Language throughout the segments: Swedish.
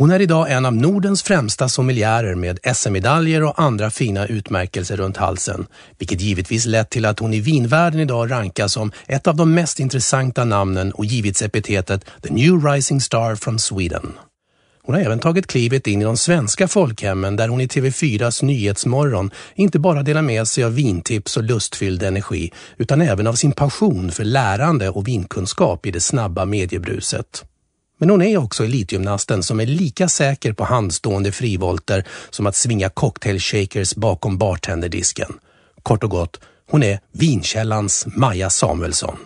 Hon är idag en av Nordens främsta sommelierer med SM-medaljer och andra fina utmärkelser runt halsen, vilket givetvis lett till att hon i vinvärlden idag rankas som ett av de mest intressanta namnen och givits epitetet The New Rising Star from Sweden. Hon har även tagit klivet in i de svenska folkhemmen där hon i TV4s Nyhetsmorgon inte bara delar med sig av vintips och lustfylld energi utan även av sin passion för lärande och vinkunskap i det snabba mediebruset. Men hon är också elitgymnasten som är lika säker på handstående frivolter som att svinga cocktailshakers bakom bartenderdisken. Kort och gott, hon är vinkällans Maja Samuelsson.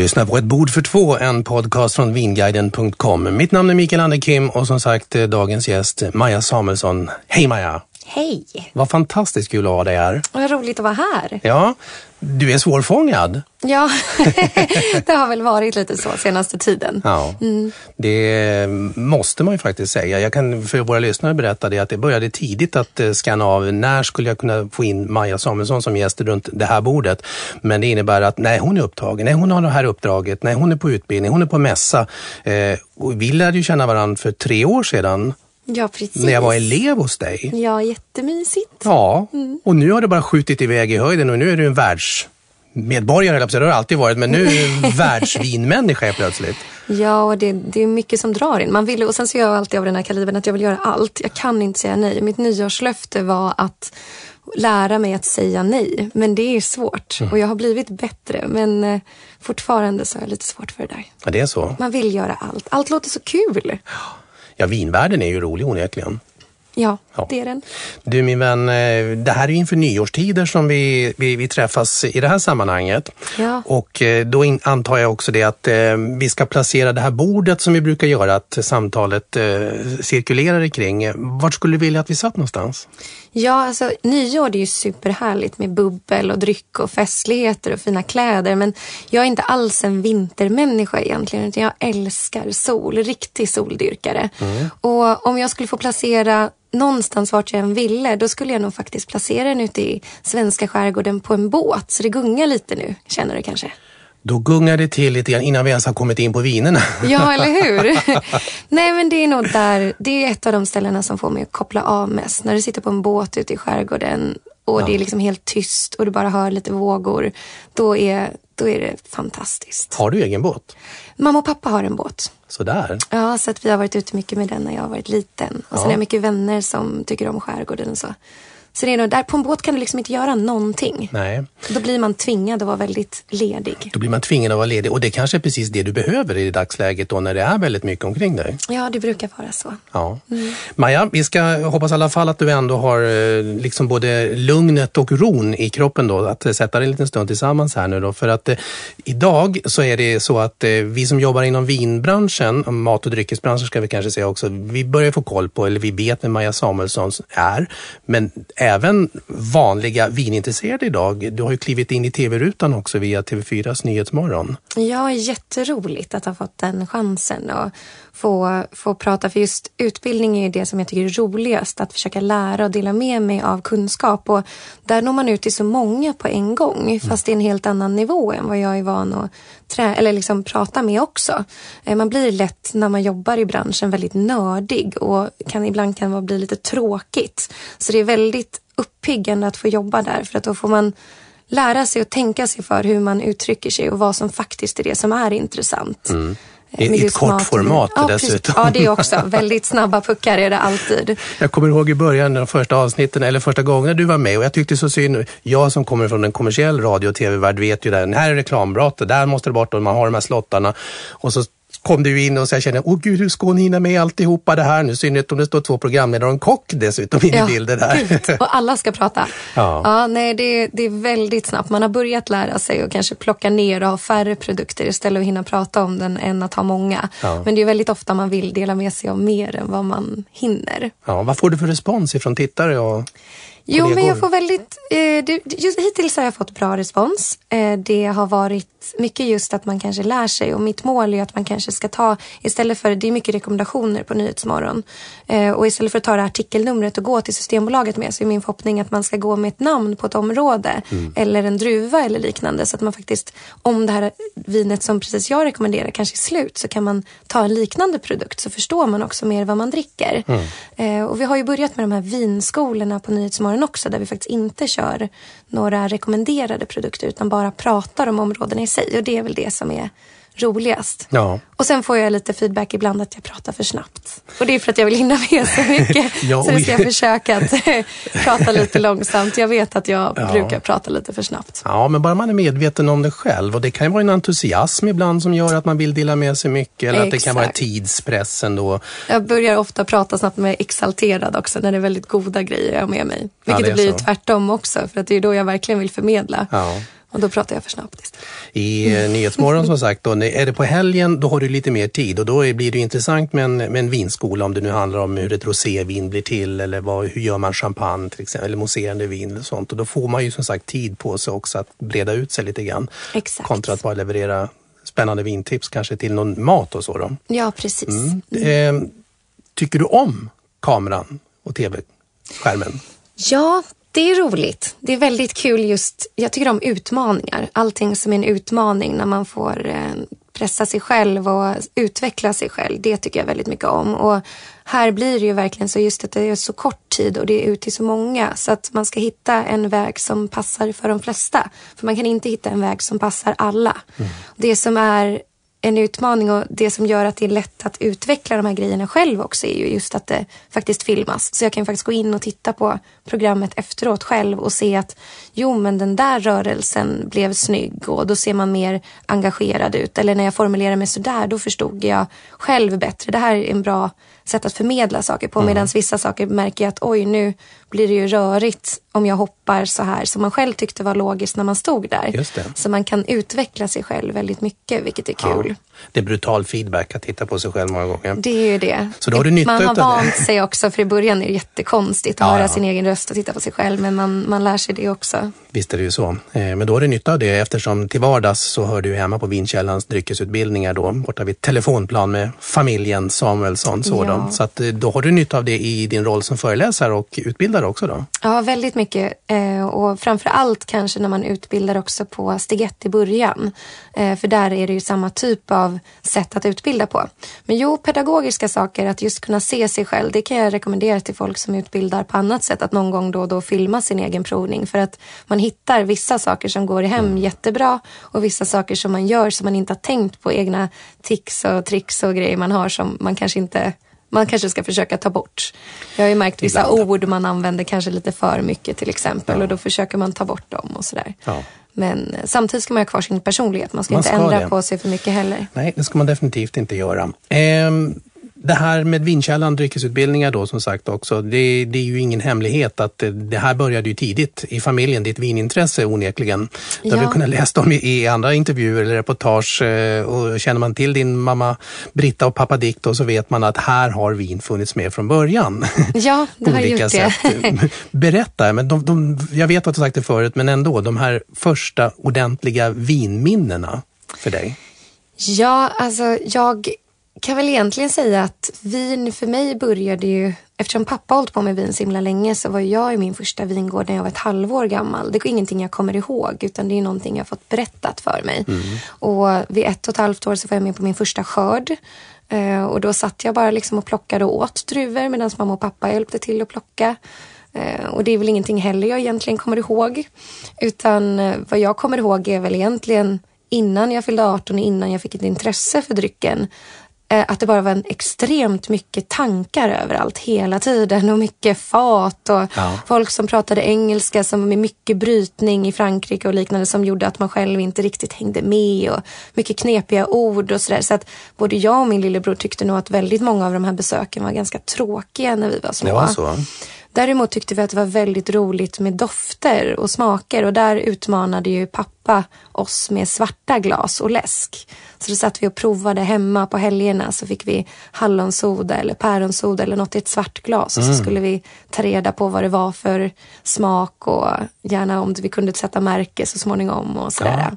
Lyssnar på Ett bord för två, en podcast från vinguiden.com. Mitt namn är Mikael Anderkim och som sagt eh, dagens gäst Maja Samuelsson. Hej Maja! Hej! Vad fantastiskt kul att ha dig här. Vad roligt att vara här. Ja, du är svårfångad. Ja, det har väl varit lite så senaste tiden. Ja, Mm. det måste man ju faktiskt säga. Jag kan för våra lyssnare berätta det att det började tidigt att eh, scanna av när skulle jag kunna få in Maja Samuelsson som gäst runt det här bordet. Men det innebär att nej, hon är upptagen, nej, hon har det här uppdraget, nej, hon är på utbildning, hon är på mässa. Eh, och vi lärde ju känna varandra för tre år sedan Ja, precis. när jag var elev hos dig. Ja, jättemysigt. Ja, Mm. och nu har det bara skjutit iväg i höjden och nu är du en att säga. det har du alltid varit, men nu är du en världsvinmänniska plötsligt. Ja, och det, det är mycket som drar in. Man vill, och sen så är jag alltid av den här kalibern att jag vill göra allt. Jag kan inte säga nej. Mitt nyårslöfte var att lära mig att säga nej. Men det är svårt Mm. och jag har blivit bättre. Men eh, fortfarande så har jag lite svårt för det där. Ja, det är så. Man vill göra allt. Allt låter så kul. Ja, vinvärlden är ju rolig onekligen. Ja, Ja. det är den. Du min vän, eh, det här är ju inför nyårstider som vi, vi, vi träffas i det här sammanhanget. Ja. Och eh, då in, antar jag också det att eh, vi ska placera det här bordet som vi brukar göra, att samtalet eh, cirkulerar kring. Vart skulle du vilja att vi satt någonstans? Ja, alltså nyår det är ju superhärligt med bubbel och dryck och festligheter och fina kläder. Men jag är inte alls en vintermänniska egentligen. Utan jag älskar sol, riktig soldyrkare. Och om jag skulle få placera någonstans vart jag än ville, då skulle jag nog faktiskt placera den ute i svenska skärgården på en båt. Så det gungar lite nu, känner du kanske? Då gungar det till lite grann innan vi ens har kommit in på vinerna. Ja, eller hur? Nej, men det är nog där. Det är ett av de ställena som får mig att koppla av mest. När du sitter på en båt ute i skärgården och det är liksom helt tyst och du bara hör lite vågor. Då är, då är det fantastiskt. Har du egen båt? Mamma och pappa har en båt. Sådär. Ja, så att vi har varit ute mycket med den när jag har varit liten. Och sen har jag mycket vänner som tycker om skärgården och så. Så det är nog där. På en båt kan du liksom inte göra någonting. Nej, Då blir man tvingad att vara väldigt ledig. då blir man tvingad att vara ledig och det kanske är precis det du behöver i dagsläget då när det är väldigt mycket omkring dig. Ja, det brukar vara så. Ja. Maja, vi ska hoppas i alla fall att du ändå har eh, liksom både lugnet och ron i kroppen då, att eh, sätta dig en liten stund tillsammans här nu då. För att eh, idag så är det så att eh, vi som jobbar inom vinbranschen, mat och dryckesbranschen ska vi kanske säga också, vi börjar få koll på, eller vi vet vem Maja Samuelsson är, men även vanliga vinintresserade idag. Du har ju klivit in i tv-rutan också via TV4s Nyhetsmorgon. Ja, jätteroligt att ha fått den chansen och få, få prata. För just utbildning är det som jag tycker är roligast. Att försöka lära och dela med mig av kunskap. Och där når man ut till så många på en gång. Mm. Fast är en helt annan nivå än vad jag är van att trä eller liksom prata med också. Eh, man blir lätt när man jobbar i branschen väldigt nördig och kan, ibland kan det bli lite tråkigt. Så det är väldigt uppiggande att få jobba där för att då får man lära sig och tänka sig för hur man uttrycker sig och vad som faktiskt är det som är intressant. Mm. I, I ett kort format ja, dessutom. Ja, det är också. Väldigt snabba puckar är det alltid. Jag kommer ihåg i början, de första avsnitten, eller första gången du var med och jag tyckte så synd. Jag som kommer från en kommersiell radio och tv-värld vet ju det. Här är reklambrott, där måste det bort och man har de här slottarna. Och så kom du in och så jag kände, åh gud, hur ska hon hinna med alltihopa det här nu? synnerhet om det står två programledare och en kock dessutom in ja, i bilden där. Och alla ska prata. Ja. ja nej, det, det är väldigt snabbt. Man har börjat lära sig och kanske plocka ner och ha färre produkter istället för att hinna prata om den än att ha många. Ja. Men det är väldigt ofta man vill dela med sig av mer än vad man hinner. Ja, vad får du för respons ifrån tittare? Och... Jo, men jag får väldigt... Eh, just, hittills har jag fått bra respons. Eh, det har varit mycket just att man kanske lär sig och mitt mål är att man kanske ska ta istället för, det är mycket rekommendationer på Nyhetsmorgon eh, och istället för att ta det artikelnumret och gå till Systembolaget med så är min förhoppning att man ska gå med ett namn på ett område mm. eller en druva eller liknande så att man faktiskt, om det här vinet som precis jag rekommenderar kanske är slut så kan man ta en liknande produkt så förstår man också mer vad man dricker. Mm. Och vi har ju börjat med de här vinskolorna på Nyhetsmorgon också där vi faktiskt inte kör några rekommenderade produkter utan bara pratar om områdena i sig och det är väl det som är roligast. Ja. Och sen får jag lite feedback ibland att jag pratar för snabbt. Och det är för att jag vill hinna med så mycket. ja, så det ska jag försöka att prata lite långsamt. Jag vet att jag ja. brukar prata lite för snabbt. Ja, men bara man är medveten om det själv. Och det kan ju vara en entusiasm ibland som gör att man vill dela med sig mycket. Eller Exakt. att det kan vara tidspressen då. Jag börjar ofta prata snabbt med exalterad också när det är väldigt goda grejer jag har med mig. Vilket ja, det blir så. tvärtom också. För att det är då jag verkligen vill förmedla. Ja. Och då pratar jag för snabbt. I eh, Nyhetsmorgon som sagt, då, är det på helgen då har du lite mer tid och då blir det intressant med en, med en vinskola om det nu handlar om hur ett rosévin blir till eller vad, hur gör man champagne till exempel, eller mousserande vin och sånt. Och då får man ju som sagt tid på sig också att breda ut sig lite grann. Exakt. Kontra att bara leverera spännande vintips kanske till någon mat och så då. Ja, precis. Mm. Mm. Eh, tycker du om kameran och tv-skärmen? Ja, det är roligt. Det är väldigt kul just, jag tycker om utmaningar. Allting som är en utmaning när man får eh, pressa sig själv och utveckla sig själv. Det tycker jag väldigt mycket om. Och här blir det ju verkligen så just att det är så kort tid och det är ut till så många. Så att man ska hitta en väg som passar för de flesta. För man kan inte hitta en väg som passar alla. Mm. Det som är en utmaning och det som gör att det är lätt att utveckla de här grejerna själv också är ju just att det faktiskt filmas. Så jag kan faktiskt gå in och titta på programmet efteråt själv och se att jo men den där rörelsen blev snygg och då ser man mer engagerad ut. Eller när jag formulerar mig sådär då förstod jag själv bättre. Det här är en bra sätt att förmedla saker på. Mm. Medan vissa saker märker jag att oj nu blir det ju rörigt om jag hoppar så här som man själv tyckte var logiskt när man stod där. Så man kan utveckla sig själv väldigt mycket vilket är kul. Ja. Det är brutal feedback att titta på sig själv många gånger. Det är ju det. Så då har du nytta man har vant sig också för i början är det jättekonstigt att ja, höra ja. sin egen röst och titta på sig själv men man, man lär sig det också. Visst är det ju så. Eh, men då har du nytta av det eftersom till vardags så hör du hemma på Vinkällans dryckesutbildningar då borta vid telefonplan med familjen Samuelsson. Så, ja. då. så att, eh, då har du nytta av det i din roll som föreläsare och utbildare också då? Ja, väldigt mycket. Eh, och framför allt kanske när man utbildar också på steg ett i början. För där är det ju samma typ av sätt att utbilda på. Men jo, pedagogiska saker, att just kunna se sig själv, det kan jag rekommendera till folk som utbildar på annat sätt. Att någon gång då och då filma sin egen provning. För att man hittar vissa saker som går hem mm. jättebra och vissa saker som man gör som man inte har tänkt på. Egna tics och tricks och grejer man har som man kanske inte man kanske ska försöka ta bort. Jag har ju märkt vissa Ibland. ord man använder kanske lite för mycket till exempel ja. och då försöker man ta bort dem och sådär. Ja. Men samtidigt ska man ha kvar sin personlighet. Man ska man inte ska ändra det. på sig för mycket heller. Nej, det ska man definitivt inte göra. Ehm, det här med vinkällan, dryckesutbildningar då som sagt också, det, det, är ju ingen hemlighet att det här började ju tidigt i familjen, ditt vinintresse onekligen. Det ja. har vi kunnat läsa om i, i, andra intervjuer eller reportage eh, och känner man till din mamma Britta och pappa Dick då så vet man att här har vin funnits med från början. Ja, det har gjort sätt. det. Berätta, men de, de, jag vet att du sagt det förut, men ändå, de här första ordentliga vinminnena för dig? Ja, alltså jag kan väl egentligen säga att vin för mig började ju, eftersom pappa hållit på med vin så himla länge så var jag i min första vingård när jag var ett halvår gammal. Det är ingenting jag kommer ihåg utan det är någonting jag fått berättat för mig. Mm. Och vid ett och ett halvt år så var jag med på min första skörd. Uh, och då satt jag bara liksom och plockade och åt druvor medan mamma och pappa hjälpte till att plocka. Uh, och det är väl ingenting heller jag egentligen kommer ihåg. Utan uh, vad jag kommer ihåg är väl egentligen innan jag fyllde 18 och innan jag fick ett intresse för drycken Eh, att det bara var en extremt mycket tankar överallt hela tiden och mycket fat och ja. folk som pratade engelska som med mycket brytning i Frankrike och liknande som gjorde att man själv inte riktigt hängde med och mycket knepiga ord och sådär. Så att både jag och min lillebror tyckte nog att väldigt många av de här besöken var ganska tråkiga när vi var små. Det var så? Däremot tyckte vi att det var väldigt roligt med dofter och smaker och där utmanade ju pappa oss med svarta glas och läsk. Så då satt vi och provade hemma på helgerna så fick vi hallonsoda eller päronsoda eller något i ett svart glas och så mm. skulle vi ta reda på vad det var för smak och gärna om vi kunde sätta märke så småningom och sådär. Ja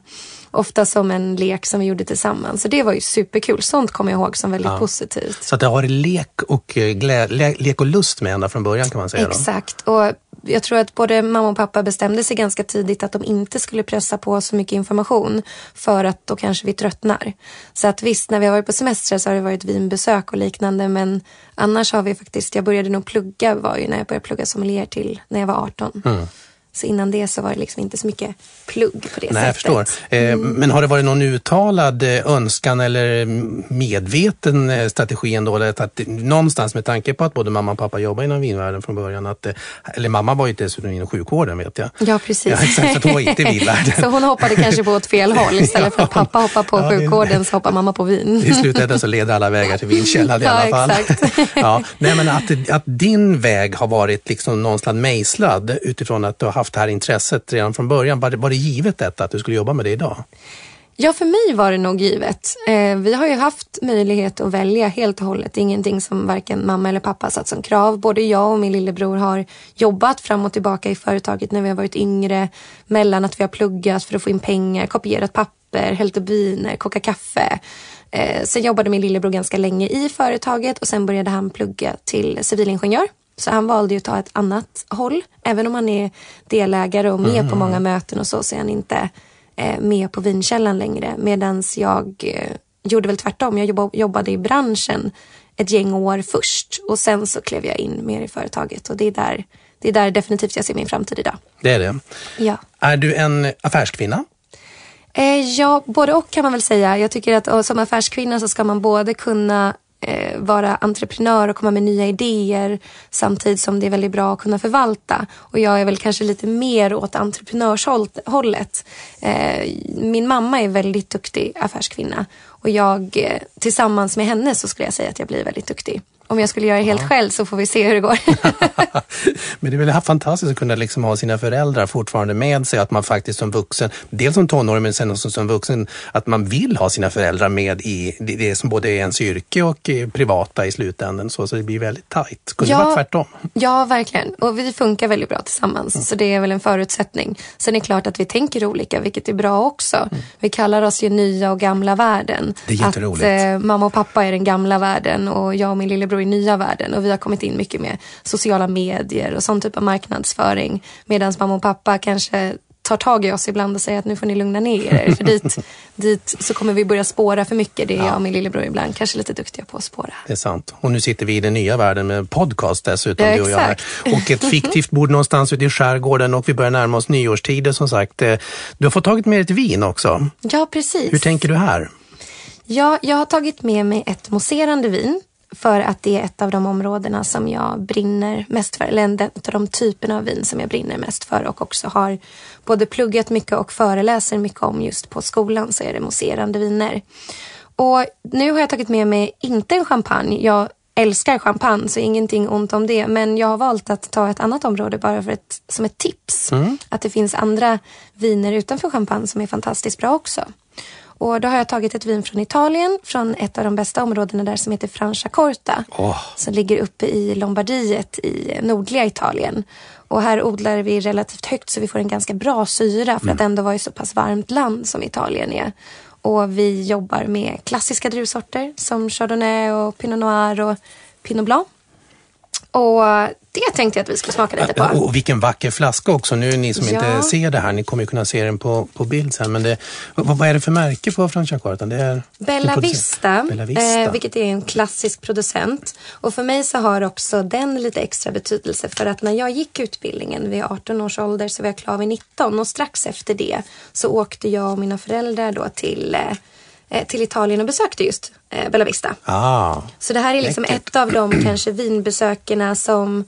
ofta som en lek som vi gjorde tillsammans. Så det var ju superkul. Sånt kommer jag ihåg som väldigt ja. positivt. Så att det har varit lek och, eh, le, lek och lust med ända från början kan man säga? Exakt. Då. Och jag tror att både mamma och pappa bestämde sig ganska tidigt att de inte skulle pressa på så mycket information för att då kanske vi tröttnar. Så att visst, när vi har varit på semester så har det varit vinbesök och liknande men annars har vi faktiskt, jag började nog plugga var ju när jag började plugga sommelier till när jag var 18. Mm. Så innan det så var det liksom inte så mycket plugg på det Nej, sättet. Jag förstår. Eh, mm. Men har det varit någon uttalad eh, önskan eller medveten eh, strategi ändå? Att någonstans med tanke på att både mamma och pappa jobbar inom vinvärlden från början. Att, eller mamma var ju dessutom inom sjukvården vet jag. Ja, precis. Ja, exakt, så hon var inte i vinvärlden. så hon hoppade kanske på åt fel håll. Istället för att pappa hoppar på ja, sjukvården så hoppar mamma på vin. I slutändan så leder alla vägar till vinkällan i alla fall. Exakt. ja, nej, men att, att din väg har varit liksom någonstans mejslad utifrån att du har haft det här intresset redan från början? Var det, var det givet detta att du skulle jobba med det idag? Ja, för mig var det nog givet. Eh, vi har ju haft möjlighet att välja helt och hållet. Ingenting som varken mamma eller pappa satt som krav. Både jag och min lillebror har jobbat fram och tillbaka i företaget när vi har varit yngre. Mellan att vi har pluggat för att få in pengar, kopierat papper, hällt upp viner, kokat kaffe. Eh, sen jobbade min lillebror ganska länge i företaget och sen började han plugga till civilingenjör. Så han valde ju att ta ett annat håll. Även om han är delägare och med mm. på många möten och så, så är han inte eh, med på vinkällan längre. Medan jag eh, gjorde väl tvärtom. Jag jobbade i branschen ett gäng år först och sen så klev jag in mer i företaget och det är där, det är där definitivt jag ser min framtid idag. Det är det. Ja. Är du en affärskvinna? Eh, ja, både och kan man väl säga. Jag tycker att som affärskvinna så ska man både kunna eh, vara entreprenör och komma med nya idéer samtidigt som det är väldigt bra att kunna förvalta. Och jag är väl kanske lite mer åt entreprenörshållet. Eh, min mamma är väldigt duktig affärskvinna och jag eh, tillsammans med henne så skulle jag säga att jag blir väldigt duktig om jag skulle göra det helt ja. själv så får vi se hur det går. Men det är väl fantastiskt att kunna liksom ha sina föräldrar fortfarande med sig, att man faktiskt som vuxen, dels som tonåring men sen också som vuxen, att man vill ha sina föräldrar med i det som både är ens yrke och privata i slutändan. Så, så det blir väldigt tajt. Kunde ja, det vara tvärtom? Ja, verkligen. Och vi funkar väldigt bra tillsammans, mm. så det är väl en förutsättning. Sen är det klart att vi tänker olika, vilket är bra också. Mm. Vi kallar oss ju nya och gamla världen. Det är jätteroligt. Att eh, mamma och pappa är den gamla världen och jag och min lillebror i nya världen och vi har kommit in mycket med sociala medier och sån typ av marknadsföring. Medan mamma och pappa kanske tar tag i oss ibland och säger att nu får ni lugna ner er. För dit, dit så kommer vi börja spåra för mycket. Det är ja. jag och min lillebror ibland kanske lite duktiga på att spåra. Det är sant. Och nu sitter vi i den nya världen med podcast dessutom. Ja, du och, jag och ett fiktivt bord någonstans ute i skärgården och vi börjar närma oss nyårstider som sagt. Eh, du har fått tagit med ett vin också. Ja, precis. Hur tänker du här? Ja, jag har tagit med mig ett mousserande vin för att det är ett av de områdena som jag brinner mest för. Eller en av de typerna av vin som jag brinner mest för och också har både pluggat mycket och föreläser mycket om just på skolan så är det mousserande viner. Och nu har jag tagit med mig, inte en champagne, jag älskar champagne så ingenting ont om det. Men jag har valt att ta ett annat område bara för ett, som ett tips. Mm. Att det finns andra viner utanför champagne som är fantastiskt bra också. Och då har jag tagit ett vin från Italien, från ett av de bästa områdena där som heter Franciacorta. Oh. Som ligger uppe i Lombardiet i nordliga Italien. Och här odlar vi relativt högt så vi får en ganska bra syra för mm. att ändå vara i så pass varmt land som Italien är. Och vi jobbar med klassiska druvsorter som Chardonnay och Pinot Noir och Pinot Blanc. Och det tänkte jag att vi skulle smaka lite på. Och vilken vacker flaska också. Nu ni som ja. inte ser det här, ni kommer ju kunna se den på, på bild sen. Men det, vad, vad är det för märke på Franciacorta? Det är Bella Vista, Bella Vista. Eh, vilket är en klassisk producent. Och för mig så har också den lite extra betydelse för att när jag gick utbildningen vid 18 års ålder så var jag klar vid 19 och strax efter det så åkte jag och mina föräldrar då till eh, Eh, till Italien och besökte just eh, Bella Vista. Ah, så det här är liksom läckert. ett av de kanske vinbesökerna som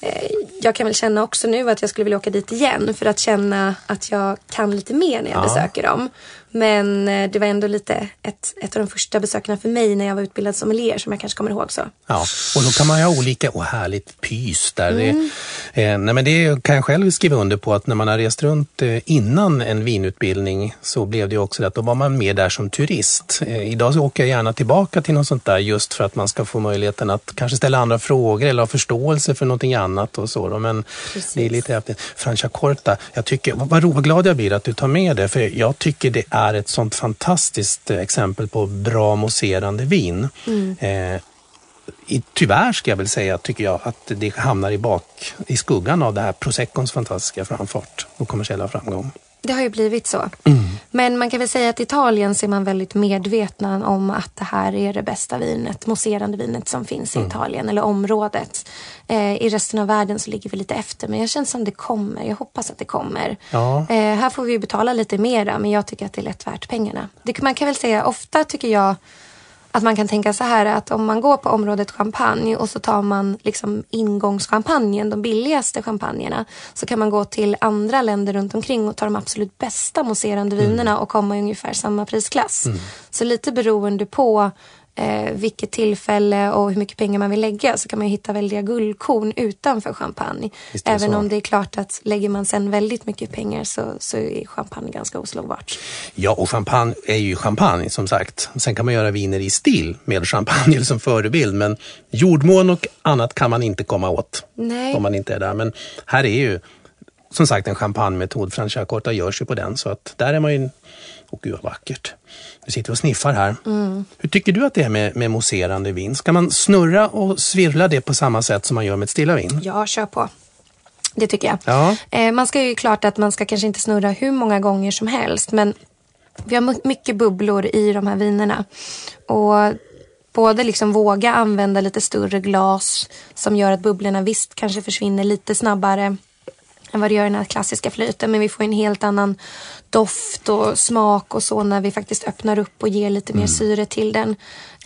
eh, jag kan väl känna också nu att jag skulle vilja åka dit igen för att känna att jag kan lite mer när jag ja. besöker dem. Men eh, det var ändå lite ett, ett av de första besöken för mig när jag var utbildad sommelier som jag kanske kommer ihåg så. Ja, och då kan man ju ha olika, och härligt pys där. Mm. Det, eh, nej men det kan jag själv skriva under på att när man har rest runt eh, innan en vinutbildning så blev det också det att då var man mer där som turist. Eh, idag så åker jag gärna tillbaka till något sånt där just för att man ska få möjligheten att kanske ställa andra frågor eller ha förståelse för någonting annat och så. Då. Men Precis. det är lite häftigt. Franciacorta, jag tycker, vad, vad glad jag blir att du tar med det för jag tycker det är är ett sånt fantastiskt eh, exempel på bra mousserande vin. Mm. Eh, i, tyvärr ska jag väl säga, tycker jag, att det hamnar i, bak, i skuggan av det här Proseccons fantastiska framfart och kommersiella framgång. Det har ju blivit så. Mm. Men man kan väl säga att i Italien så är man väldigt medvetna om att det här är det bästa vinet, mousserande vinet som finns i mm. Italien eller området. Eh, I resten av världen så ligger vi lite efter men jag känner som det kommer. Jag hoppas att det kommer. Ja. Eh, här får vi betala lite mera men jag tycker att det är lätt värt pengarna. Det, man kan väl säga ofta tycker jag att man kan tänka så här att om man går på området champagne och så tar man liksom ingångschampagnen, de billigaste champagnerna, så kan man gå till andra länder runt omkring och ta de absolut bästa mousserande vinerna mm. och komma i ungefär samma prisklass. Mm. Så lite beroende på eh, vilket tillfälle och hur mycket pengar man vill lägga så kan man hitta väldiga guldkorn utanför champagne. Även så. om det är klart att lägger man sen väldigt mycket pengar så, så är champagne ganska oslagbart. Ja, och champagne är ju champagne som sagt. Sen kan man göra viner i stil med champagne som förebild men jordmån och annat kan man inte komma åt Nej. om man inte är där. Men här är ju som sagt en champagnemetod. Franciacorta görs ju på den så att där är man ju och gud vad vackert. Du sitter och sniffar här. Mm. Hur tycker du att det är med, med mousserande vin? Ska man snurra och svirvla det på samma sätt som man gör med ett stilla vin? Ja, kör på. Det tycker jag. Ja. Eh, man ska ju klart att man ska kanske inte snurra hur många gånger som helst men vi har mycket bubblor i de här vinerna. Och både liksom våga använda lite större glas som gör att bubblorna visst kanske försvinner lite snabbare än vad det gör i den här klassiska flyten. Men vi får en helt annan doft och smak och så när vi faktiskt öppnar upp och ger lite mer mm. syre till den.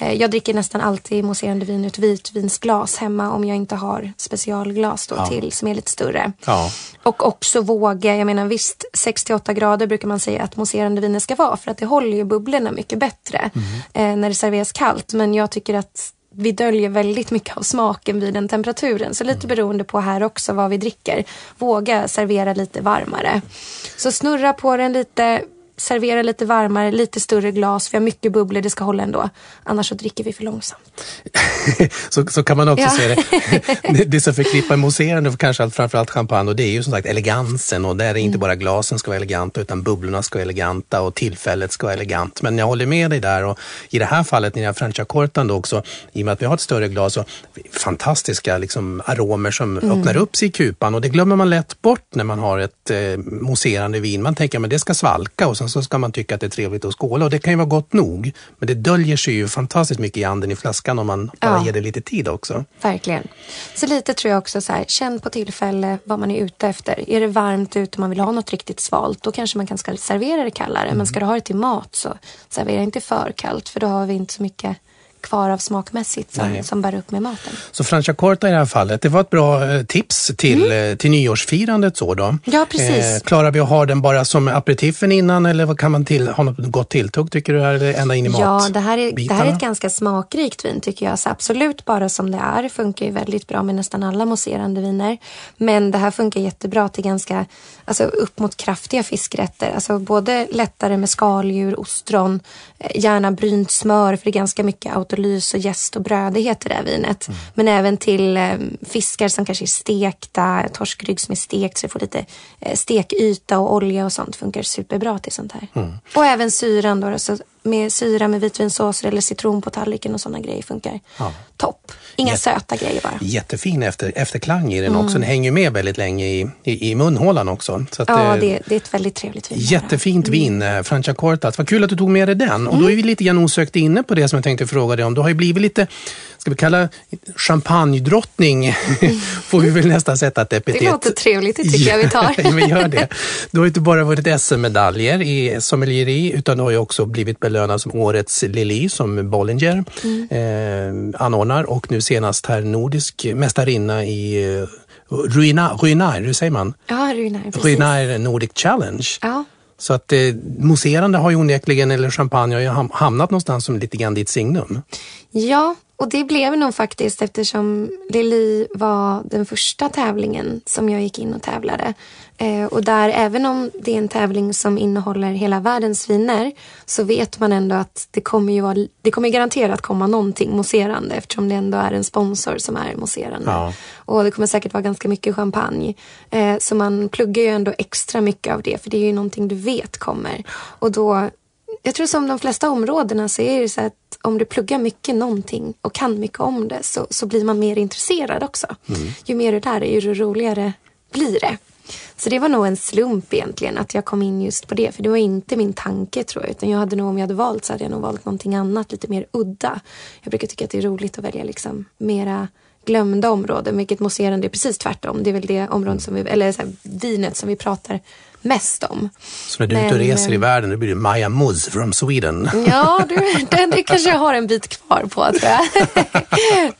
Eh, jag dricker nästan alltid mousserande vin ur ett vitvinsglas hemma om jag inte har specialglas då ja. till som är lite större. Ja. Och också våga, jag menar visst 68 grader brukar man säga att mousserande viner ska vara för att det håller ju bubblorna mycket bättre mm. eh, när det serveras kallt. Men jag tycker att vi döljer väldigt mycket av smaken vid den temperaturen. Så lite mm. beroende på här också vad vi dricker. Våga servera lite varmare. Så snurra på den lite, servera lite varmare, lite större glas. Vi har mycket bubblor, det ska hålla ändå. Annars så dricker vi för långsamt. så, så kan man också ja. se det. det som förknippar mousserande för kanske framförallt champagne och det är ju som sagt elegansen och där är inte mm. bara glasen ska vara eleganta utan bubblorna ska vara eleganta och tillfället ska vara elegant. Men jag håller med dig där och i det här fallet när jag Franciacortan också, i och med att vi har ett större glas, så fantastiska liksom, aromer som mm. öppnar upp sig i kupan och det glömmer man lätt bort när man har ett eh, mousserande vin. Man tänker att det ska svalka och sen så ska man tycka att det är trevligt att skåla och det kan ju vara gott nog. Men det döljer sig ju fantastiskt mycket i anden i flaskan om man bara ja. ger det lite tid också. Verkligen. Så lite tror jag också så här, känn på tillfälle vad man är ute efter. Är det varmt ute och man vill ha något riktigt svalt, då kanske man kan servera det kallare. Mm. Men ska du ha det till mat så servera inte för kallt för då har vi inte så mycket kvar av smakmässigt som, som bär upp med maten. Så Franciacorta i det här fallet, det var ett bra eh, tips till, mm. Eh, till nyårsfirandet så då? Ja, precis. Eh, klarar vi att ha den bara som aperitifen innan eller kan man till, ha något gott tilltugg tycker du? Eller ända in i mat? Ja, det här, är, det här är ett ganska smakrikt vin tycker jag. Så absolut bara som det är. Funkar ju väldigt bra med nästan alla mousserande viner. Men det här funkar jättebra till ganska, alltså upp mot kraftiga fiskrätter. Alltså både lättare med skaldjur, ostron, gärna brynt smör för det är ganska mycket autolys och jäst och brödighet i det här vinet. Mm. Men även till eh, fiskar som kanske är stekta, torskrygg som är stekt så det får lite eh, stekyta och olja och sånt funkar superbra till sånt här. Mm. Och även syran då, så med syra med vitvinsåser eller citron på tallriken och sådana grejer funkar ja. topp. Inga Jätte, söta grejer bara. Jättefin efter, efterklang i den mm. också. Den hänger med väldigt länge i, i, i munhålan också. Så att, ja, det, det, är ett väldigt trevligt vin. Jättefint mm. vin, mm. Franciacortas. Vad kul att du tog med dig den. Mm. Och då är vi lite grann osökt inne på det som jag tänkte fråga dig om. Du har ju blivit lite ska vi kalla champagnedrottning, får vi väl nästan sätta ett epitet. Det låter trevligt, det tycker jag vi tar. men gör det. Du har inte bara vunnit SM-medaljer i sommelieri utan du har ju också blivit belönad som årets Lili som Bollinger mm. eh, anordnar och nu senast här nordisk mästarinna i eh, Ruinar, Ruinar, hur säger man? Ja, Ruinar. Precis. Ruinar Nordic Challenge. Ja. Så att eh, mousserande har ju onekligen, eller champagne har ju hamnat någonstans som lite grann ditt signum. Ja, och det blev nog faktiskt eftersom Lili var den första tävlingen som jag gick in och tävlade. Eh, och där, även om det är en tävling som innehåller hela världens viner, så vet man ändå att det kommer ju vara, det kommer garanterat komma någonting mousserande eftersom det ändå är en sponsor som är mousserande. Ja. Och det kommer säkert vara ganska mycket champagne. Eh, så man pluggar ju ändå extra mycket av det, för det är ju någonting du vet kommer. Och då jag tror som de flesta områdena så är det så att om du pluggar mycket någonting och kan mycket om det så, så blir man mer intresserad också. Mm. Ju mer du lär dig, ju roligare blir det. Så det var nog en slump egentligen att jag kom in just på det. För det var inte min tanke tror jag. Utan jag hade nog, om jag hade valt så hade jag nog valt någonting annat, lite mer udda. Jag brukar tycka att det är roligt att välja liksom mera glömda områden. Vilket mousserande är precis tvärtom. Det är väl det området som vi, eller så här, vinet som vi pratar mest om. Så när du är ute och reser i eh, världen då blir det Maja Muz from Sweden? Ja, du, den, det kanske jag har en bit kvar på tror jag.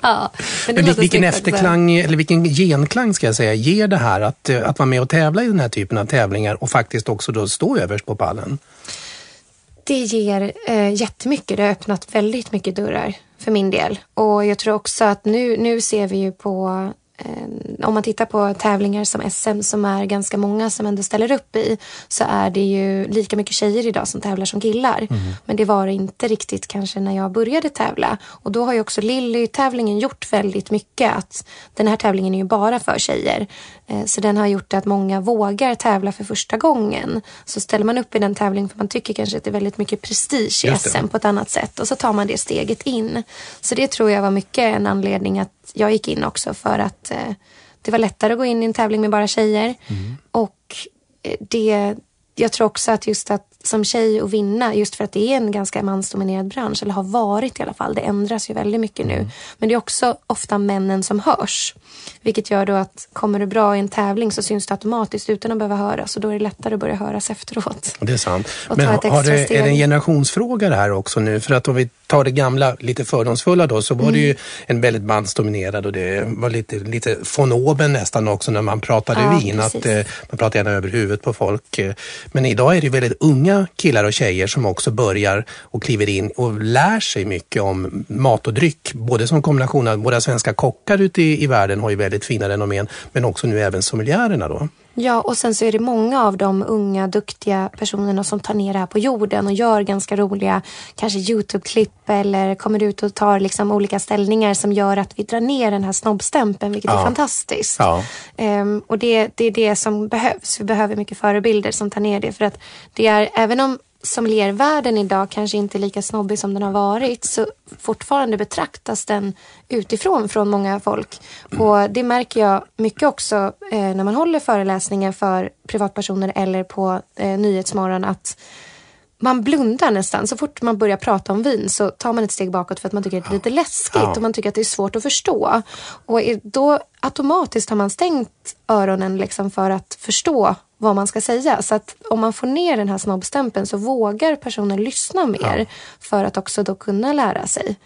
ja, men, men vilken efterklang, eller vilken genklang ska jag säga, ger det här att, eh, att vara med och tävla i den här typen av tävlingar och faktiskt också då stå överst på pallen? Det ger eh, jättemycket. Det har öppnat väldigt mycket dörrar för min del. Och jag tror också att nu, nu ser vi ju på om man tittar på tävlingar som SM som är ganska många som ändå ställer upp i så är det ju lika mycket tjejer idag som tävlar som killar. Mm. Men det var det inte riktigt kanske när jag började tävla. Och då har ju också Lilly-tävlingen gjort väldigt mycket. att Den här tävlingen är ju bara för tjejer. Eh, så den har gjort att många vågar tävla för första gången. Så ställer man upp i den tävlingen för man tycker kanske att det är väldigt mycket prestige i SM på ett annat sätt. Och så tar man det steget in. Så det tror jag var mycket en anledning att jag gick in också för att eh, det var lättare att gå in i en tävling med bara tjejer. Mm. Och eh, det, jag tror också att just att som tjej och vinna, just för att det är en ganska mansdominerad bransch, eller har varit i alla fall. Det ändras ju väldigt mycket nu. Mm. Men det är också ofta männen som hörs. Vilket gör då att kommer du bra i en tävling så syns det automatiskt utan att behöva höras och då är det lättare att börja höras efteråt. Det är sant. Men har det, är det en generationsfråga det här också nu? För att om vi tar det gamla, lite fördomsfulla då, så var mm. det ju mm. en väldigt mansdominerad och det var lite, lite von oben nästan också när man pratade ja, vin. Att, eh, man pratade gärna över huvudet på folk. Men idag är det väldigt unga killar och tjejer som också börjar och kliver in och lär sig mycket om mat och dryck. Både som kombination av våra svenska kockar ute i, i världen har ju väldigt fina renommén, men också nu även sommeliererna då. Ja, och sen så är det många av de unga, duktiga personerna som tar ner det här på jorden och gör ganska roliga, kanske Youtube-klipp eller kommer ut och tar liksom olika ställningar som gör att vi drar ner den här snobbstämpeln, vilket ja. är fantastiskt. Ja. Um, och det, det är det som behövs. Vi behöver mycket förebilder som tar ner det. För att det är, även om sommeliervärlden idag kanske inte är lika snobbig som den har varit så fortfarande betraktas den utifrån från många folk. Och det märker jag mycket också eh, när man håller föreläsningar för privatpersoner eller på eh, Nyhetsmorgon att man blundar nästan. Så fort man börjar prata om vin så tar man ett steg bakåt för att man tycker att det är lite läskigt ja. och man tycker att det är svårt att förstå. Och då automatiskt har man stängt öronen liksom för att förstå vad man ska säga. Så att om man får ner den här snobbstämpeln så vågar personen lyssna mer ja. för att också då kunna lära sig.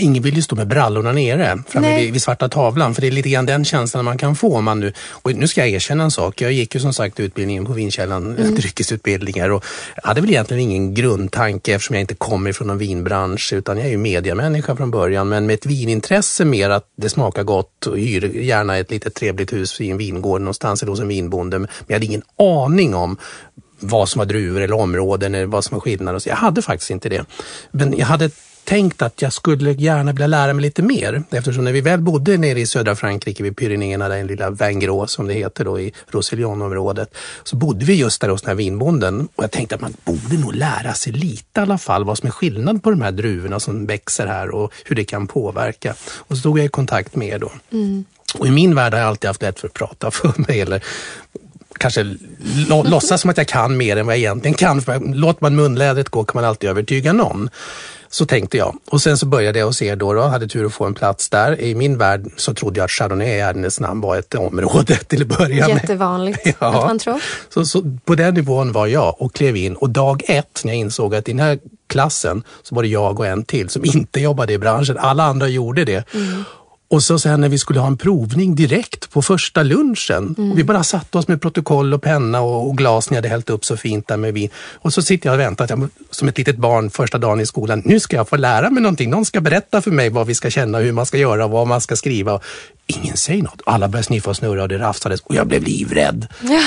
Ingen vill ju stå med brallorna nere framme vid, vid, svarta tavlan för det är lite grann den känslan man kan få. Man nu, och nu ska jag erkänna en sak. Jag gick ju som sagt utbildningen på Vinkällan, mm. dryckesutbildningar och hade väl egentligen ingen grundtanke eftersom jag inte kommer från någon vinbransch utan jag är ju mediamänniska från början men med ett vinintresse mer att det smakar gott och hyr gärna ett litet trevligt hus i en vingård någonstans eller hos en vinbonde. Men jag hade ingen aning om vad som var druvor eller områden eller vad som var skillnader. Jag hade faktiskt inte det. Men jag hade tänkt att jag skulle gärna vilja lära mig lite mer eftersom när vi väl bodde nere i södra Frankrike vid Pyrenéerna, den lilla Vingros som det heter då i Roussillon-området, så bodde vi just där hos den här vinbonden och jag tänkte att man borde nog lära sig lite i alla fall vad som är skillnad på de här druvorna som växer här och hur det kan påverka. Och så tog jag i kontakt med er då. Mm. Och i min värld har jag alltid haft lätt för att prata för mig eller kanske låtsas som att jag kan mer än vad jag egentligen kan. För låter man munlädret gå kan man alltid övertyga någon. Så tänkte jag. Och sen så började jag hos er då, då, hade tur att få en plats där. I min värld så trodde jag att Chardonnay i ärendets namn var ett område till att börja med. Jättevanligt ja. att man tror. Så, så på den nivån var jag och klev in och dag ett när jag insåg att i den här klassen så var det jag och en till som inte jobbade i branschen. Alla andra gjorde det. Mm. Och så sen när vi skulle ha en provning direkt på första lunchen. Mm. Och vi bara satte oss med protokoll och penna och, och glas ni hade hällt upp så fint där med vin. Och så sitter jag och väntar som ett litet barn första dagen i skolan. Nu ska jag få lära mig någonting. Någon ska berätta för mig vad vi ska känna, hur man ska göra och vad man ska skriva. Ingen säger något. Alla började sniffa och snurra och det rafsades och jag blev livrädd. Ja.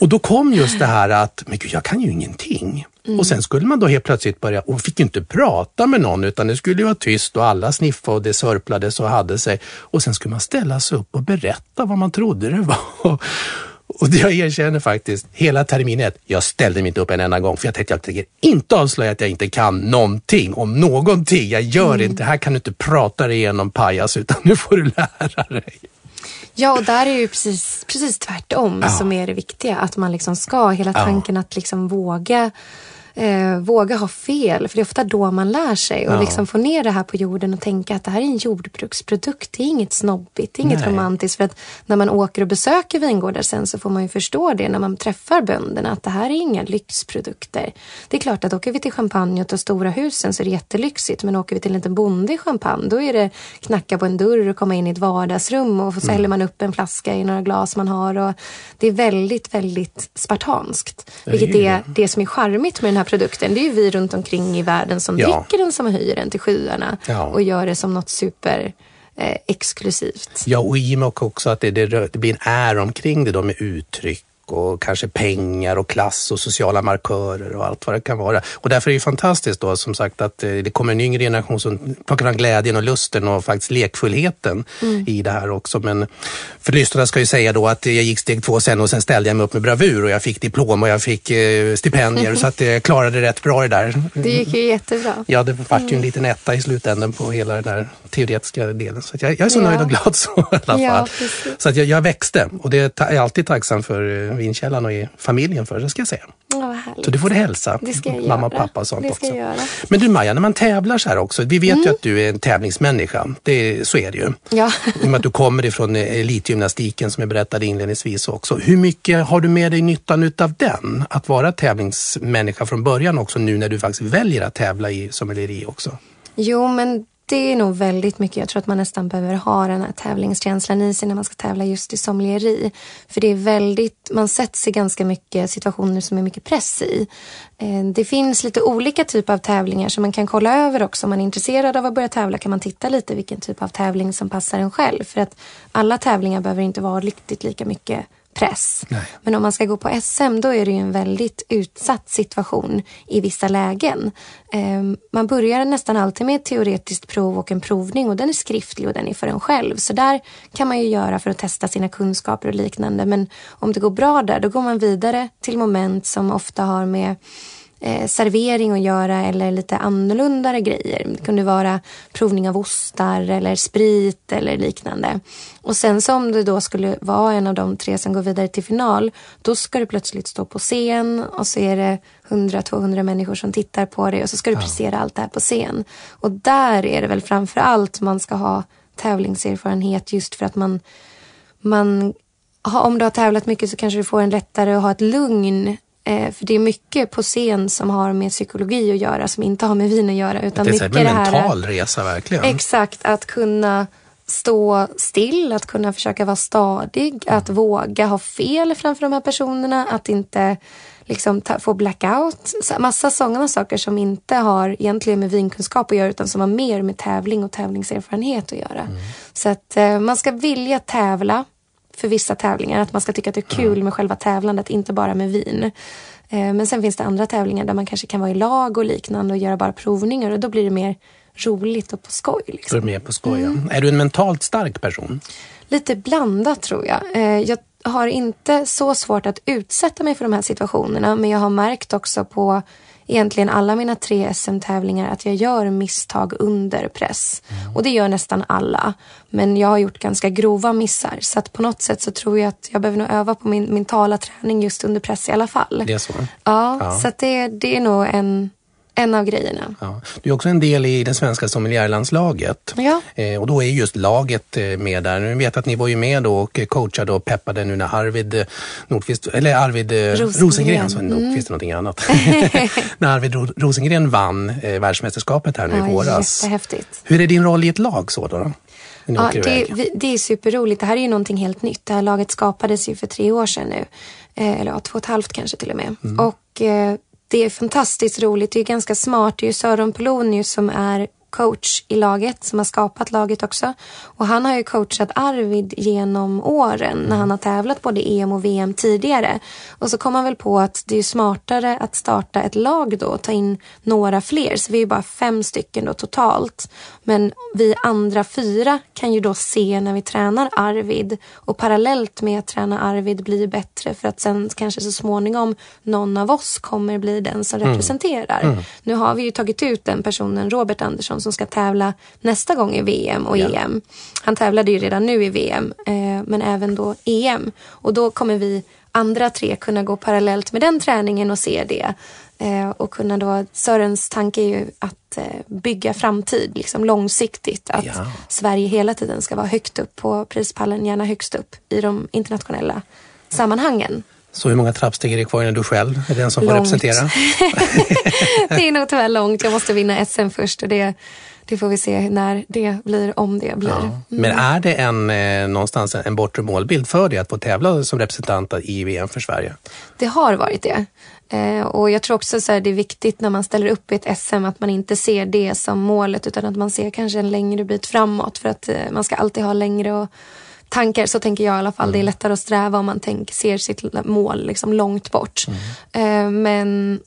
Och då kom just det här att, men gud, jag kan ju ingenting. Mm. Och sen skulle man då helt plötsligt börja, och fick ju inte prata med någon utan det skulle vara tyst och alla sniffade och det sörplades och hade sig. Och sen skulle man ställa sig upp och berätta vad man trodde det var. Och jag erkänner faktiskt, hela termin ett, jag ställde mig inte upp en enda gång för jag tänkte jag tänker inte avslöja att jag inte kan någonting om någonting. Jag gör mm. inte, här kan du inte prata dig igenom pajas utan nu får du lära dig. Ja, och där är det ju precis, precis tvärtom ja. som är det viktiga. Att man liksom ska, hela tanken ja. att liksom våga eh, våga ha fel. För det är ofta då man lär sig. Och ja. liksom få ner det här på jorden och tänka att det här är en jordbruksprodukt. Det är inget snobbigt, det är inget Nej. romantiskt. För att när man åker och besöker vingårdar sen så får man ju förstå det när man träffar bönderna. Att det här är inga lyxprodukter. Det är klart att åker vi till Champagne och tar stora husen så är det jättelyxigt. Men åker vi till en liten bonde i Champagne då är det knacka på en dörr och komma in i ett vardagsrum och så mm. häller man upp en flaska i några glas man har. Och det är väldigt, väldigt spartanskt. Vilket är det som är charmigt med den här produkten. Det är ju vi runt omkring i världen som ja. dricker den, som höjer den till skyarna ja. och gör det som något super eh, exklusivt. Ja, och i och med också att det, det, det blir en är omkring det då med uttryck och kanske pengar och klass och sociala markörer och allt vad det kan vara. Och därför är det fantastiskt då som sagt att eh, det kommer en yngre generation som plockar fram glädjen och lusten och faktiskt lekfullheten mm. i det här också. Men för lyssnarna ska jag säga då att jag gick steg två sen och sen ställde jag mig upp med bravur och jag fick diplom och jag fick eh, stipendier så att jag klarade rätt bra det där. Det gick ju jättebra. Ja, det var ju en mm. liten etta i slutändan på hela den där teoretiska delen. Så jag, jag, är så ja. nöjd och glad så i alla fall. Ja, så att jag, jag växte och det är jag alltid tacksam för eh, vinkällan och i familjen för, det ska jag säga. Ja, så du får hälsa det ska mamma och pappa och sånt det ska också. Göra. Men du Maja, när man tävlar så här också, vi vet mm. ju att du är en tävlingsmänniska. Det, så är det ju. Ja. I och med att du kommer ifrån elitgymnastiken som jag berättade inledningsvis också. Hur mycket har du med dig nyttan utav den? Att vara tävlingsmänniska från början också nu när du faktiskt väljer att tävla i sommelieri också? Jo, men det är nog väldigt mycket. Jag tror att man nästan behöver ha den här tävlingskänslan i sig när man ska tävla just i sommelieri. För det är väldigt, man sätts i ganska mycket situationer som är mycket press i. Eh, det finns lite olika typer av tävlingar som man kan kolla över också. Om man är intresserad av att börja tävla kan man titta lite vilken typ av tävling som passar en själv. För att alla tävlingar behöver inte vara riktigt lika mycket press. Nej. Men om man ska gå på SM då är det ju en väldigt utsatt situation i vissa lägen. Ehm, man börjar nästan alltid med ett teoretiskt prov och en provning och den är skriftlig och den är för en själv. Så där kan man ju göra för att testa sina kunskaper och liknande. Men om det går bra där då går man vidare till moment som ofta har med eh, servering att göra eller lite annorlunda grejer. Det kunde vara provning av ostar eller sprit eller liknande. Och sen så om du då skulle vara en av de tre som går vidare till final, då ska du plötsligt stå på scen och så är det 100-200 människor som tittar på dig och så ska du ja. prestera allt det här på scen. Och där är det väl framför allt man ska ha tävlingserfarenhet just för att man, man om du har tävlat mycket så kanske du får en lättare att ha ett lugn Eh, för det är mycket på scen som har med psykologi att göra som inte har med vin att göra. Utan det är mycket en det här, mental resa verkligen. Exakt, att kunna stå still, att kunna försöka vara stadig, att våga ha fel framför de här personerna, att inte liksom ta, få blackout. Massa sådana saker som inte har egentligen med vinkunskap att göra utan som har mer med tävling och tävlingserfarenhet att göra. Mm. Så att eh, man ska vilja tävla för vissa tävlingar. Att man ska tycka att det är kul med själva tävlandet, inte bara med vin. Eh, men sen finns det andra tävlingar där man kanske kan vara i lag och liknande och göra bara provningar och då blir det mer roligt och på skoj. Liksom. Är med på skoj, mm. Är du en mentalt stark person? Lite blandat tror jag. Eh, jag har inte så svårt att utsätta mig för de här situationerna men jag har märkt också på egentligen alla mina tre SM-tävlingar att jag gör misstag under press. Mm. Och det gör nästan alla. Men jag har gjort ganska grova missar. Så att på något sätt så tror jag att jag behöver nog öva på min mentala träning just under press i alla fall. Det är så? Ja, ja. så att det, det är nog en en av grejerna. Ja. Du är också en del i det svenska sommelierlandslaget. Ja. Eh, och då är just laget eh, med där. Nu vet att ni var ju med då och coachade och peppade nu när Arvid eh, Nordqvist, eller Arvid eh, Rosengren, Rosengren så mm. Nordqvist är någonting annat. när Arvid Rosengren vann eh, världsmästerskapet här nu ja, i våras. Jättehäftigt. Hur är din roll i ett lag så då? Ja, det, det, är superroligt. Det här är ju någonting helt nytt. Det här laget skapades ju för tre år sedan nu. Eh, eller ja, två och ett halvt kanske till och med. Mm. Och eh, det är fantastiskt roligt. Det är ganska smart. Det är ju Sören Polonius som är coach i laget som har skapat laget också. Och han har ju coachat Arvid genom åren när han har tävlat både EM och VM tidigare. Och så kom han väl på att det är smartare att starta ett lag då och ta in några fler. Så vi är bara fem stycken då totalt. Men vi andra fyra kan ju då se när vi tränar Arvid och parallellt med att träna Arvid bli bättre för att sen kanske så småningom någon av oss kommer bli den som mm. representerar. Mm. Nu har vi ju tagit ut den personen, Robert Andersson, som ska tävla nästa gång i VM och yeah. EM. Han tävlade ju redan nu i VM, eh, men även då EM. Och då kommer vi andra tre kunna gå parallellt med den träningen och se det. Eh, och kunna då, Sörens tanke är ju att eh, bygga framtid liksom långsiktigt. Att ja. Sverige hela tiden ska vara högt upp på prispallen, gärna högst upp i de internationella sammanhangen. Så hur många trappsteg är det kvar innan du själv är den som långt. får representera? det är nog tyvärr långt. Jag måste vinna SM först och det, det får vi se när det blir, om det blir. Ja. Mm. Men är det en, eh, någonstans en bortre målbild för dig att få tävla som representant i VM för Sverige? Det har varit det. Eh, och jag tror också att det är viktigt när man ställer upp i ett SM att man inte ser det som målet utan att man ser kanske en längre bit framåt för att eh, man ska alltid ha längre och tankar. Så tänker jag i alla fall. Det är mm. lättare att sträva om man tänk, ser sitt mål liksom långt bort. Mm. Eh, men,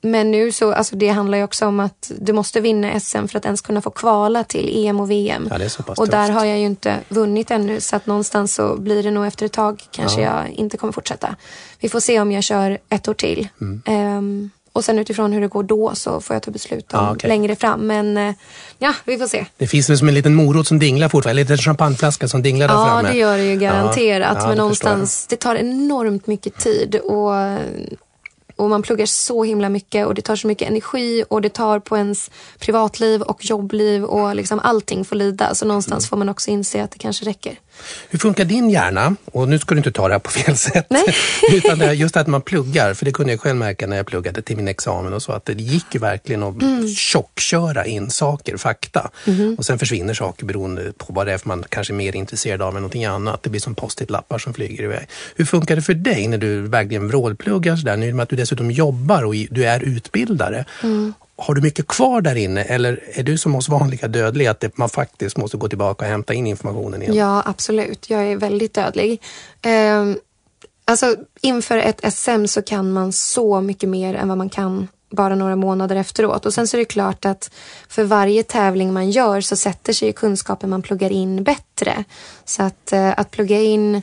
men nu så, alltså det handlar ju också om att du måste vinna SM för att ens kunna få kvala till EM och VM. Ja, och där har jag ju inte vunnit ännu så att någonstans så blir det nog efter ett tag kanske ja. jag inte kommer fortsätta. Vi får se om jag kör ett år till. Mm. Um, och sen utifrån hur det går då så får jag ta beslut om ah, okay. längre fram. Men eh, ja, vi får se. Det finns väl som en liten morot som dinglar fortfarande, en liten champagneflaska som dinglar där ja, framme. Ja, det gör det ju garanterat. Ja, men någonstans, det tar enormt mycket tid. Och och man pluggar så himla mycket och det tar så mycket energi och det tar på ens privatliv och jobbliv och liksom allting får lida. Så någonstans mm. får man också inse att det kanske räcker. Hur funkar din hjärna? Och nu ska du inte ta det här på fel sätt. Nej. Utan det just att man pluggar, för det kunde jag själv märka när jag pluggade till min examen och så, att det gick ju verkligen att mm. tjockköra in saker, fakta. Mm. Och sen försvinner saker beroende på vad det är för man kanske är mer intresserad av än någonting annat. Det blir som post-it-lappar som flyger iväg. Hur funkar det för dig när du verkligen vrålpluggar sådär? Nu med att du dessutom jobbar och du är utbildare. Mm. Har du mycket kvar där inne eller är du som oss vanliga dödlig att man faktiskt måste gå tillbaka och hämta in informationen igen? Ja, absolut. Jag är väldigt dödlig. Eh, alltså inför ett SM så kan man så mycket mer än vad man kan bara några månader efteråt. Och sen så är det klart att för varje tävling man gör så sätter sig kunskapen man pluggar in bättre. Så att, eh, att plugga in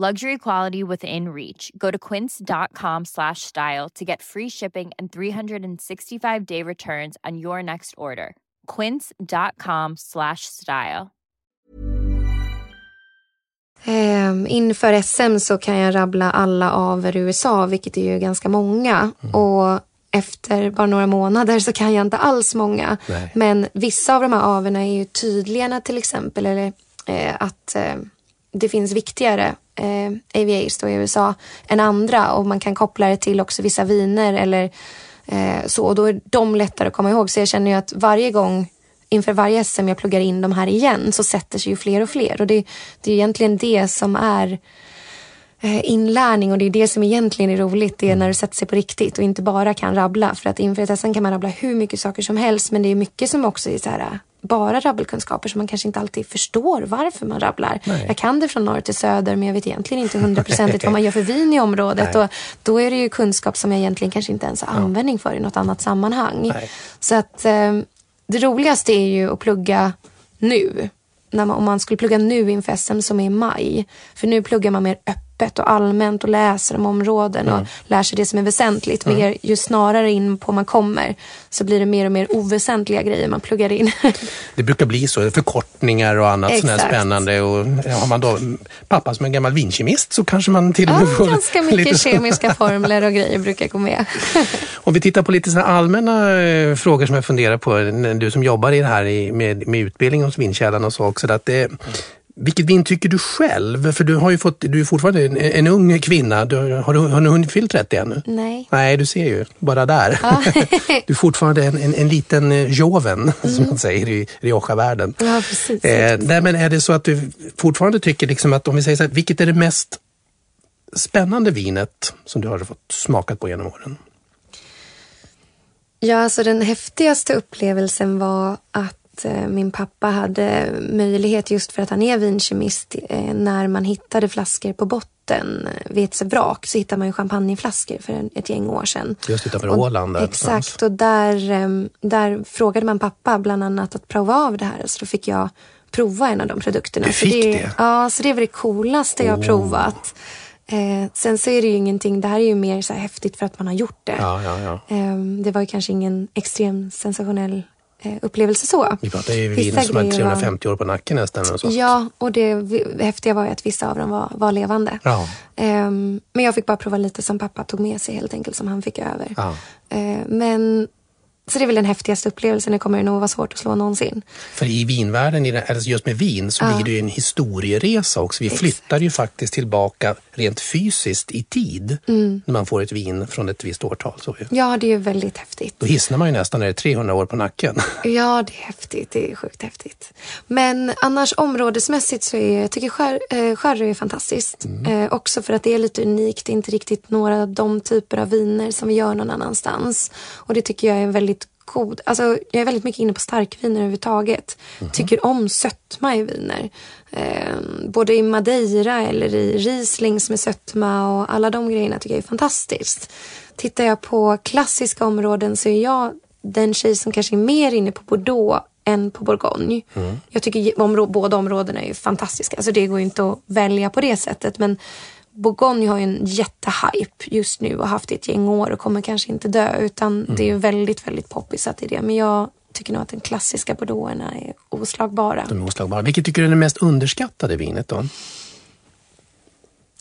Luxury quality within reach. Go to quince.com slash style to get free shipping and 365 day returns on your next order. Quince.com slash style. Um, inför SM så kan jag rabbla alla aver i USA, vilket är ju ganska många. Mm. Och efter bara några månader så kan jag inte alls många. Nej. Men vissa av de här averna är ju tydliga till exempel, eller eh, att eh, det finns viktigare eh, AVAs då i USA än andra och man kan koppla det till också vissa viner eller eh, så. Och då är de lättare att komma ihåg. Så jag känner ju att varje gång inför varje SM jag pluggar in de här igen så sätter sig ju fler och fler. Och det, det är egentligen det som är eh, inlärning och det är det som egentligen är roligt. Det är när du sätter sig på riktigt och inte bara kan rabbla. För att inför ett SM kan man rabbla hur mycket saker som helst men det är mycket som också är så här bara rabbelkunskaper som man kanske inte alltid förstår varför man rabblar. Nej. Jag kan det från norr till söder men jag vet egentligen inte hundraprocentigt vad man gör för vin i området. Och då är det ju kunskap som jag egentligen kanske inte ens har användning för i något annat sammanhang. Nej. Så att eh, det roligaste är ju att plugga nu. När man, om man skulle plugga nu inför SM som är i maj. För nu pluggar man mer öppet öppet och allmänt och läser om områden och lär sig det som är väsentligt. Mm. Mer, ju snarare in på man kommer så blir det mer och mer oväsentliga grejer man pluggar in. det brukar bli så, förkortningar och annat sånt spännande. Och har man då pappa som är gammal vinkemist så kanske man till och med ja, får ganska mycket kemiska formler och grejer brukar gå med. Om vi tittar på lite så allmänna eh, frågor som jag funderar på, du som jobbar i det här med, med utbildning hos Vinkällan och så också, att det, vilket vin tycker du själv? För du har ju fått, du är fortfarande en, en ung kvinna. Du, har, du, har du hunnit fyllt 30 ännu? Nej. Nej, du ser ju. Bara där. Ja. du är fortfarande en, en, en liten eh, joven, mm. som man säger i Rioja-världen. Ja, precis. Eh, nej, men är det så att du fortfarande tycker liksom att, om vi säger så här, vilket är det mest spännande vinet som du har fått smakat på genom åren? Ja, alltså den häftigaste upplevelsen var att Eh, min pappa hade möjlighet, just för att han är vinkemist, eh, när man hittade flaskor på botten eh, vid ett vrak så hittade man ju champagneflaskor för ett gäng år sedan. Just utanför Åland? Exakt, och där, ehm, där frågade man pappa bland annat att prova av det här. Så då fick jag prova en av de produkterna. Du fick så det, det? Ja, så det är väl det coolaste jag har provat. Eh, sen så är det ju ingenting, det här är ju mer så häftigt för att man har gjort det. Ja, ja, ja. Eh, det var ju kanske ingen extrem sensationell upplevelse så. Vi pratar ju vin som har 350 var... år på nacken nästan. Och. Ja, och det häftiga var ju att vissa av dem var, var levande. Ja. Um, men jag fick bara prova lite som pappa tog med sig helt enkelt, som han fick över. Ja. Uh, men så det är väl den häftigaste upplevelsen. Det kommer nog vara svårt att slå någonsin. För i vinvärlden, just med vin, så ja. blir det ju en historieresa också. Vi Exakt. flyttar ju faktiskt tillbaka rent fysiskt i tid mm. när man får ett vin från ett visst årtal. Så ja, det är ju väldigt häftigt. Då hissnar man ju nästan när det är 300 år på nacken. Ja, det är häftigt. Det är sjukt häftigt. Men annars områdesmässigt så är jag tycker skär, eh, är fantastiskt. Mm. Eh, också för att det är lite unikt. Det är inte riktigt några av de typer av viner som vi gör någon annanstans. Och det tycker jag är väldigt god. Alltså, jag är väldigt mycket inne på starkviner överhuvudtaget. Mm. Tycker om sötma i viner. Eh, både i Madeira eller i Riesling som är sötma och alla de grejerna tycker jag är fantastiskt. Tittar jag på klassiska områden så är jag den tjej som kanske är mer inne på Bordeaux än på Bourgogne. Mm. Jag tycker områ båda områdena är fantastiska. Alltså det går inte att välja på det sättet. Men Bourgogne har ju en jättehype just nu och haft ett gäng år och kommer kanske inte dö utan mm. det är väldigt, väldigt poppisat i det. Men jag tycker nog att den klassiska bordeauxerna är oslagbara. De är oslagbara. Vilket tycker du är det mest underskattade vinet då?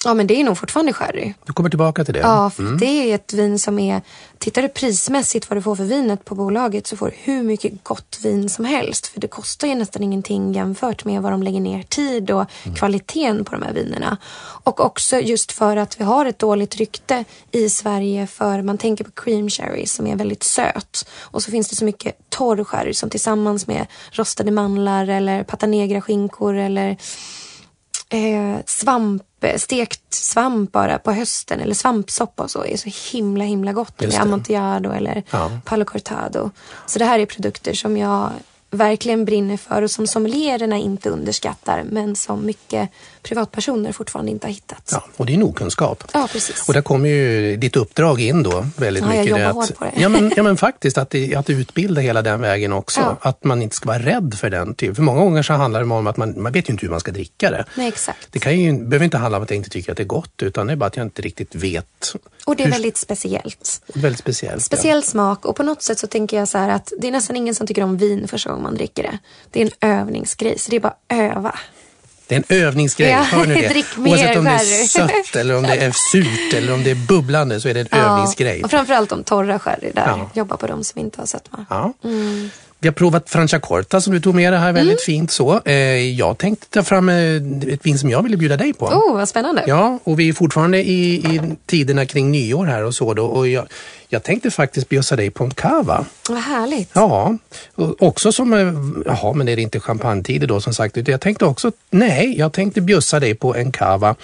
Ja, men det är nog fortfarande sherry. Du kommer tillbaka till det? Ja, för det är ett vin som är... Tittar du prismässigt vad du får för vinet på bolaget så får du hur mycket gott vin som helst. För det kostar ju nästan ingenting jämfört med vad de lägger ner tid och kvaliteten på de här vinerna. Och också just för att vi har ett dåligt rykte i Sverige för man tänker på cream sherry som är väldigt söt. Och så finns det så mycket torr sherry som tillsammans med rostade mandlar eller patanegra skinkor eller eh, svamp, stekt svamp bara på hösten eller svampsoppa och så är så himla himla gott. Eller amontillado eller Ja. palo cortado. Så det här är produkter som jag verkligen brinner för och som sommeliererna inte underskattar men som mycket privatpersoner fortfarande inte har hittat. Ja, och det är nog kunskap. Ja, precis. Och där kommer ju ditt uppdrag in då väldigt Ja, jag mycket. jobbar att, på det. Ja men, ja, men faktiskt att, att utbilda hela den vägen också. Ja. Att man inte ska vara rädd för den. Typ. För många gånger så handlar det om att man, man vet ju inte hur man ska dricka det. Nej, exakt. Det kan ju, behöver inte handla om att jag inte tycker att det är gott utan det är bara att jag inte riktigt vet. Och det är hur- väldigt speciellt. väldigt speciellt. Speciell smak och på något sätt så tänker jag så här att det är nästan ingen som tycker om vin första gången man dricker det. Det är en övningsgrej, så det är bara att öva. Ja. Det är en övningsgrej, Ja, hör ni det? drick mer Oavsett om det är sött eller om det är surt eller om det är bubblande så är det en övningsgrej. och framförallt de torra sherry där. Ja. Jobba på dem som inte har sötma. Ja. Vi har provat Franciacorta som du tog med det här väldigt fint så. Eh, jag tänkte ta fram eh, ett vin som jag ville bjuda dig på. Oh, vad spännande. Ja, och vi är fortfarande i, i tiderna kring nyår här och så då. Och jag, jag tänkte faktiskt bjussa dig på en cava. Vad härligt. Ja, och också som, eh, jaha men är det inte champagnetider då som sagt. Jag tänkte också, nej, jag tänkte bjussa dig på en cava.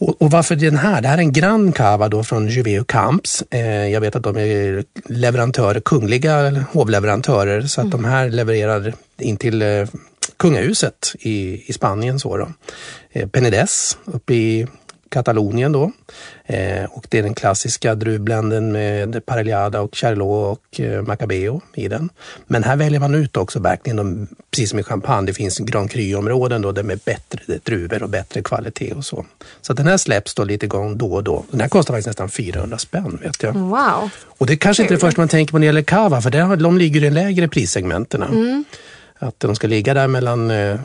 Och, och varför den här? Det här är en Grand Cava då från Juveo Camps. Eh, jag vet att de är leverantörer, kungliga hovleverantörer så att de här levererar in till eh, kungahuset i, i Spanien. Så då. Eh, Penedès uppe i Katalonien då. Eh, och det är den klassiska druvblenden med Parellada och Charlot och eh, Macabeo i den. Men här väljer man ut också verkligen, de, precis som i champagne, det finns Grand Cru-områden då, där med bättre druvor och bättre kvalitet och så. Så den här släpps då lite gång då och då. Den här kostar faktiskt nästan 400 spänn vet jag. Wow. Och det är kanske inte det första man tänker på när det gäller cava, för där, de ligger i de lägre prissegmenterna. Mm. Att de ska ligga där mellan eh,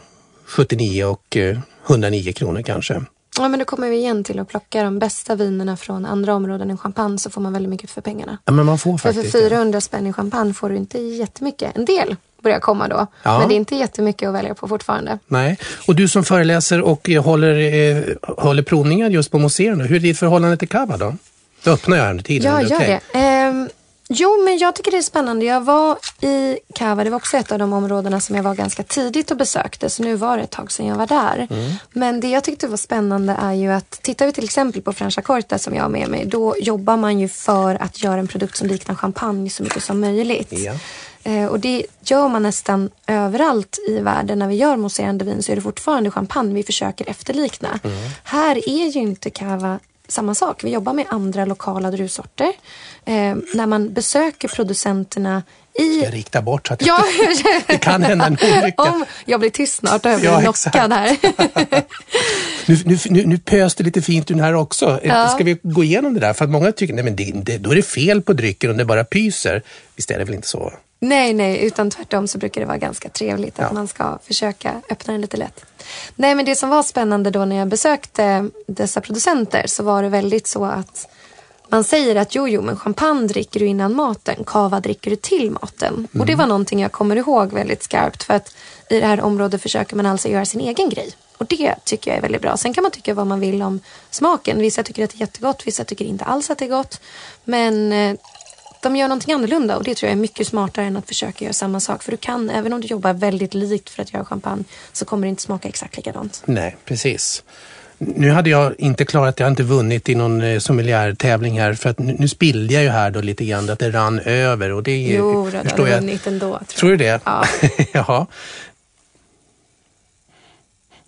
79 och eh, 109 kronor kanske. Ja, men då kommer vi igen till att plocka de bästa vinerna från andra områden än champagne så får man väldigt mycket för pengarna. Ja, men man får För för faktiskt det. 400 spänn i champagne får du inte jättemycket. En del börjar komma då. Ja. Men det är inte jättemycket att välja på fortfarande. Nej. Och du som föreläser och eh, håller, eh, håller provningar just på museerna, hur är ditt förhållande till cava då? Då öppnar jag under tiden. Ja, gör okej? det. Ehm, jo, men jag tycker det är spännande. Jag var i Cava, det var också ett av de områdena som jag var ganska tidigt och besökte. Så nu var det ett tag sedan jag var där. Men det jag tyckte var spännande är ju att tittar vi till exempel på Franciacorta som jag har med mig. Då jobbar man ju för att göra en produkt som liknar champagne så mycket som möjligt. Ja. Eh, och det gör man nästan överallt i världen. När vi gör mousserande vin så är det fortfarande champagne vi försöker efterlikna. Här är ju inte cava samma sak. Vi jobbar med andra lokala druvsorter. Eh, när man besöker producenterna i... Jag riktar bort så att Ja, det kan hända en olycka. Om jag blir tyst snart, då har jag Ja, blivit exakt. knockad här. Nu, nu, nu, pös det lite fint ur här också. Eh, Ja. Ska vi gå igenom det där? För att många tycker nej, men det, det, då är det fel på drycken om det bara pyser. Visst är det väl inte så? Nej, nej, utan tvärtom så brukar det vara ganska trevligt att Ja. man ska försöka öppna den lite lätt. Nej, men det som var spännande då när jag besökte dessa producenter så var det väldigt så att man säger att jo, jo, men champagne dricker du innan maten, cava dricker du till maten. Och det var någonting jag kommer ihåg väldigt skarpt för att i det här området försöker man alltså göra sin egen grej. Och det tycker jag är väldigt bra. Sen kan man tycka vad man vill om smaken. Vissa tycker att det är jättegott, vissa tycker inte alls att det är gott. Men eh, de gör någonting annorlunda och det tror jag är mycket smartare än att försöka göra samma sak. För du kan, även om du jobbar väldigt likt för att göra champagne, så kommer det inte smaka exakt likadant. Nej, precis. Nu hade jag inte klarat, jag har inte vunnit i någon eh, sommeliertävling här för att nu, nu spillde jag ju här då lite grann att det rann över och det Jo, du förstår jag. vunnit ändå. Tror Tror du det? Ja. Jaha.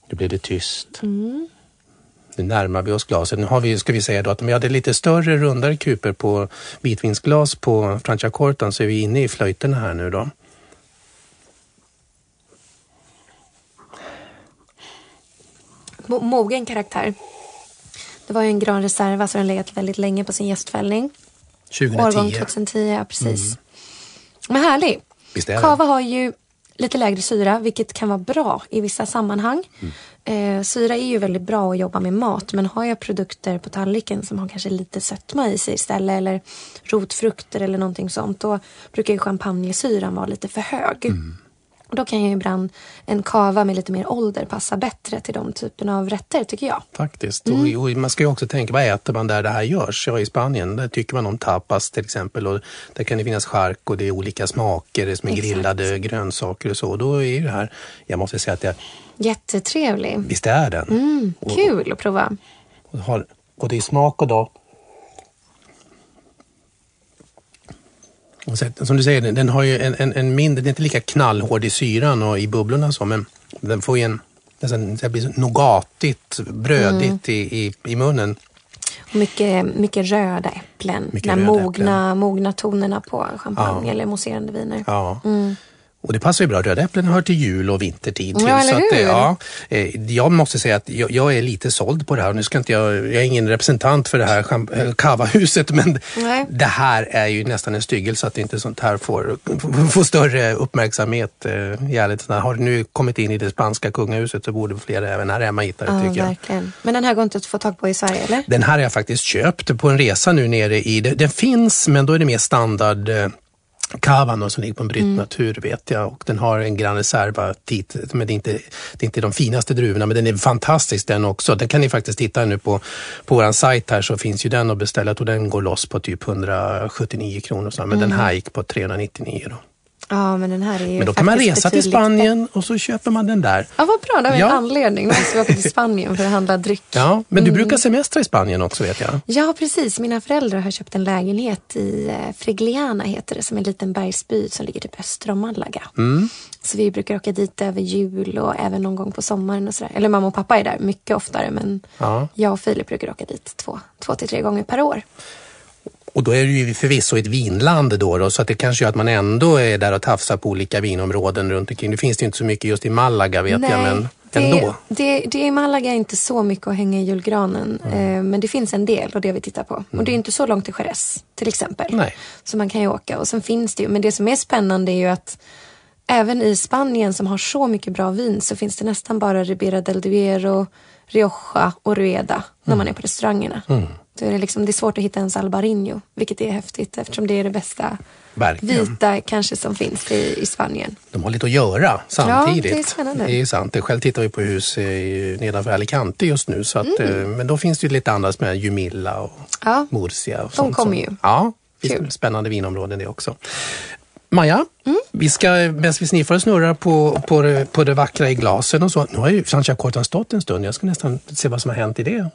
Nu blev det tyst. Mm. Nu närmar vi oss glaset. Nu har vi, ska vi säga då att om vi hade lite större rundare kuper på vitvinsglas på Franciacortan så är vi inne i flöjterna här nu då. Mo- Mogen karaktär. Det var ju en Gran Reserva så den legat väldigt länge på sin gästfällning. 2010. Årgång 2010, ja precis. Men härlig. Visst? Cava har ju lite lägre syra, vilket kan vara bra i vissa sammanhang. Eh, syra är ju väldigt bra att jobba med mat, men har jag produkter på tallriken som har kanske lite sötma i sig istället, eller rotfrukter eller någonting sånt, då brukar ju champagnesyran vara lite för hög. Och då kan ju ibland en kava med lite mer ålder passa bättre till de typerna av rätter tycker jag. Faktiskt. Och, och man ska ju också tänka, vad äter man där det här görs? Ja, i Spanien, där tycker man om tapas till exempel. Och där kan det finnas chark och det är olika smaker, det är som är Exakt. grillade grönsaker och så. Och då är det här, jag måste säga att jag, Jättetrevlig. visst är den. Mm, kul att prova. Och har både i smak och då. Så, som du säger, den, den har ju en, en, en mindre, den är inte lika knallhård i syran och i bubblorna så, men den får ju en, nästan, det blir nougatigt, brödigt i, i, i munnen. Och mycket, mycket röda äpplen. Mycket röda mogna, mogna tonerna på champagne Ja. eller mousserande viner. Ja. Och det passar ju bra. Röda äpplen hör till jul och vintertid. Till, Ja, så att, ja, jag måste säga att jag, jag är lite såld på det här. Nu ska inte jag, jag är ingen representant för det här eh, kavahuset men Nej. det här är ju nästan en styggelse att inte sånt här får, får större uppmärksamhet. eh, i. Har det nu kommit in i det spanska kungahuset så borde fler även här hemma hitta det Ja, tycker jag. verkligen. Men den här går inte att få tag på i Sverige, eller? Den här har jag faktiskt köpt på en resa nu nere i, den finns men då är det mer standard eh, Kavan som ligger på en brytt Mm. natur vet jag och den har en Gran Reserva tit, men det är, inte, det är inte de finaste druvorna men den är fantastisk den också. Den kan ni faktiskt titta nu på, på vår sajt här så finns ju den att beställa och den går loss på typ 179 kronor så, men den här gick på 399 då. Ja, men den här är ju Men då kan man resa till Spanien och så köper man den där. Ja, vad bra. Det har vi Ja. en anledning. Nu måste åka till Spanien för att handla dryck. Ja, men Mm. du brukar semestra i Spanien också vet jag. Ja, precis. Mina föräldrar har köpt en lägenhet i eh, Frigliana, heter det, som är en liten bergsby som ligger typ öster om Malaga. Mm. Så vi brukar åka dit över jul och även någon gång på sommaren och sådär. Eller mamma och pappa är där mycket oftare, men Ja. jag och Filip brukar åka dit två, två till tre gånger per år. Och då är det ju förvisso ett vinland då, då så att det kanske gör att man ändå är där och tafsar på olika vinområden runt omkring. Det finns det ju inte så mycket just i Malaga vet jag, men ändå. Det, det är i Malaga inte så mycket att hänga i julgranen. Mm. Eh, men det finns en del och det vi tittar på. Och det är inte så långt till Jerez till exempel. Nej. Så man kan ju åka. Och sen finns det ju, men det som är spännande är ju att även i Spanien som har så mycket bra vin så finns det nästan bara Ribera del Duero, Rioja och Rueda när Mm. man är på restaurangerna. Då är det, liksom, det är svårt att hitta en Albarino, vilket är häftigt eftersom det är det bästa Verkligen. vita kanske som finns i, i Spanien. De har lite att göra samtidigt. Ja, det är spännande. Det är sant. Själv tittar vi på hus nedanför Alicante just nu. Så att, eh, Men då finns det ju lite andra som är Jumilla och Mm. Ja. Murcia. Och De kommer som- ju. Ja, Kul. spännande vinområden det också. Maja, Mm. vi ska, medan vi sniffar och snurrar på, på, det, på det vackra i glasen och så. Nu har ju Francia Cortan stått en stund. Jag ska nästan se vad som har hänt i det.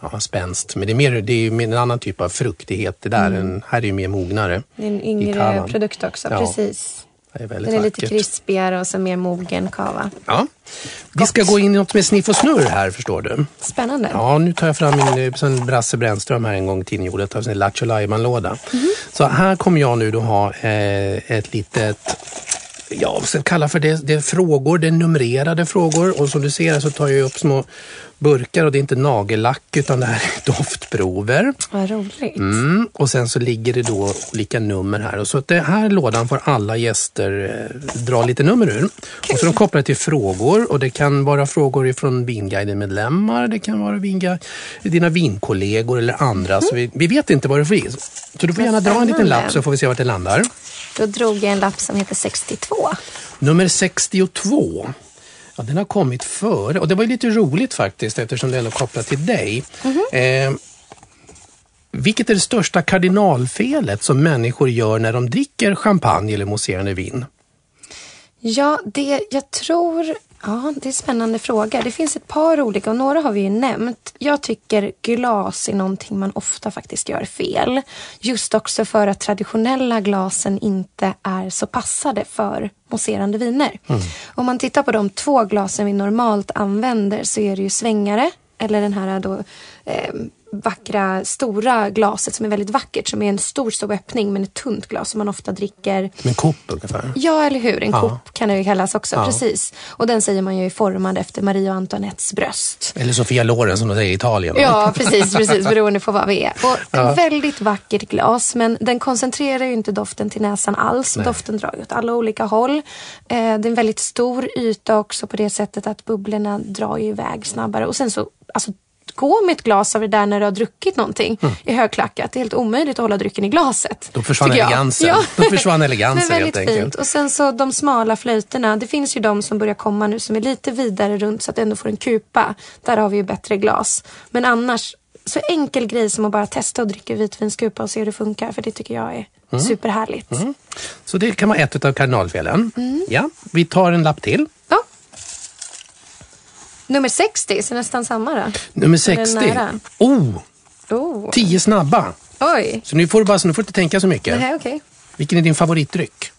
Ja, spänst. Men det är, mer, det är ju en annan typ av fruktighet. Det där, en, här är ju mer mognare. Det är en yngre produkt också, Ja, precis. Det är Den är lite vackert. krispigare och så mer mogen kava. Ja. Vi ska gå in i något med sniff och snurr här förstår du. Spännande. Ja, nu tar jag fram min eh, sån Brasse Brännström här en gång i tiden gjorde. Tar en Lattjo Lajban-låda. Mhm. Så här kommer jag nu då ha eh, ett litet Ja, vad kalla för det, det är frågor, det är numrerade frågor och som du ser så tar jag upp små burkar och det är inte nagellack utan det här är doftprover. Vad roligt. Mm, och sen så ligger det då olika nummer här. Och så att den här lådan får alla gäster eh, dra lite nummer ur. Och så de kopplade till frågor och det kan vara frågor ifrån Vinguiden-medlemmar, det kan vara vinga, dina vinkollegor eller andra. Så vi, vi vet inte vad det får Så du får gärna dra en liten lapp så får vi se vart det landar. Då drog jag en lapp som heter 62. Nummer 62. Ja, den har kommit före och det var lite roligt faktiskt eftersom det är ändå kopplat till dig. Eh, vilket är det största kardinalfelet som människor gör när de dricker champagne eller mousserande vin? Ja, det jag tror... Ja, det är en spännande fråga. Det finns ett par olika och några har vi ju nämnt. Jag tycker glas är någonting man ofta faktiskt gör fel. Just också för att traditionella glasen inte är så passade för mousserande viner. Om man tittar på de två glasen vi normalt använder så är det ju svängare eller den här då, eh, vackra stora glaset som är väldigt vackert. Som är en stor, stor öppning men ett tunt glas som man ofta dricker. Som en kopp ungefär? Ja, eller hur. En Ja. kopp kan det ju kallas också. Ja. Precis. Och den säger man ju är formad efter Marie och Antoinettes bröst. Eller Sofia Loren som de säger i Italien. Ja, precis, precis. Beroende på vad vi är. Och ett väldigt vackert glas, men den koncentrerar ju inte doften till näsan alls. Doften drar ju åt alla olika håll. Eh, det är en väldigt stor yta också på det sättet att bubblorna drar ju iväg snabbare. Och sen så, alltså gå med ett glas av det där när du har druckit någonting i högklackat. Det är helt omöjligt att hålla drycken i glaset. Mm. Då försvann elegansen. Då försvann elegansen, Men väldigt helt enkelt. fint. Och sen så de smala flöjterna. Det finns ju de som börjar komma nu som är lite vidare runt så att du ändå får en kupa. Där har vi ju bättre glas. Men annars, så enkel grej som att bara testa att dricka vitvinskupa och se hur det funkar. För det tycker jag är Mm. superhärligt. Så det kan vara ett av kardinalfelen. Mm. Ja, vi tar en lapp till. Ja. Nummer 60, så nästan samma då. Nummer Är det 60. nära? Oh, Oh. tio snabba. Oj. Så nu får du bara, så nu får du inte tänka så mycket. Nej, okej. Vilken är din favoritdryck?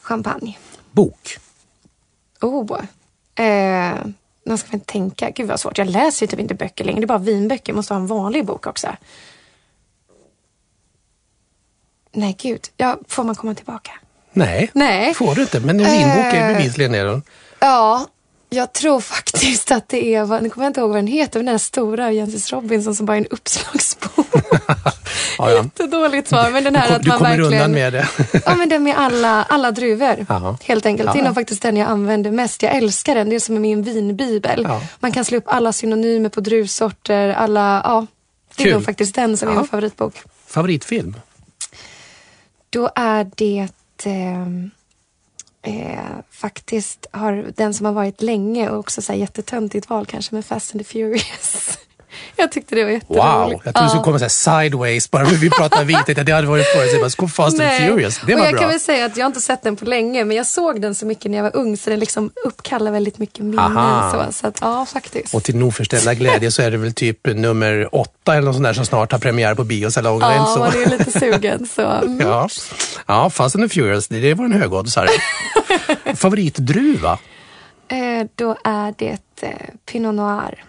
Champagne. Bok? Oh. Eh, nu ska man tänka. Gud vad svårt. Jag läser ju typ inte böcker längre. Det är bara vinböcker. Jag måste ha en vanlig bok också. Nej, gud. Ja, får man komma tillbaka? Nej, Nej. får du inte. Men en vinbok är Eh. bevisligen den. Ja, jag tror faktiskt att det är, vad- nu kommer jag inte ihåg vad den heter, men den här stora Jensis Robinson som bara är en uppslagsbok. Ja, ja. Jättedåligt svar, men den här Du, att du man kommer verkligen... undan med det. Ja, men den med alla, alla druvor. Ja. Helt enkelt. Det är nog faktiskt den jag använder mest. Jag älskar den. Det är som min vinbibel. Ja. Man kan slå upp alla synonymer på druvsorter. Alla, ja, det är Kul. nog faktiskt den som är min favoritbok. Favoritfilm? Då är det eh, eh, faktiskt har, den som har varit länge och också så här jättetöntigt val kanske med Fast and the Furious. jag tyckte det var jätteroligt. Wow, jag trodde det skulle komma så sideways bara för vi pratar vitet. Det hade varit förutsägbart. Så kom Fast and Nej. Furious. Det och var jag bra. kan väl säga att jag inte sett den på länge men jag såg den så mycket när jag var ung så den liksom uppkallar väldigt mycket minnen. Så, så att, ja, faktiskt. Och till oförställda glädje så är det väl typ nummer åtta eller något sånt där som snart har premiär på biosalongerna. ja, så. man är lite sugen. Så. mm. Ja, ja Fast and the Furious, det det var en högoddsare. Favoritdruva? Eh, då är det eh, Pinot Noir.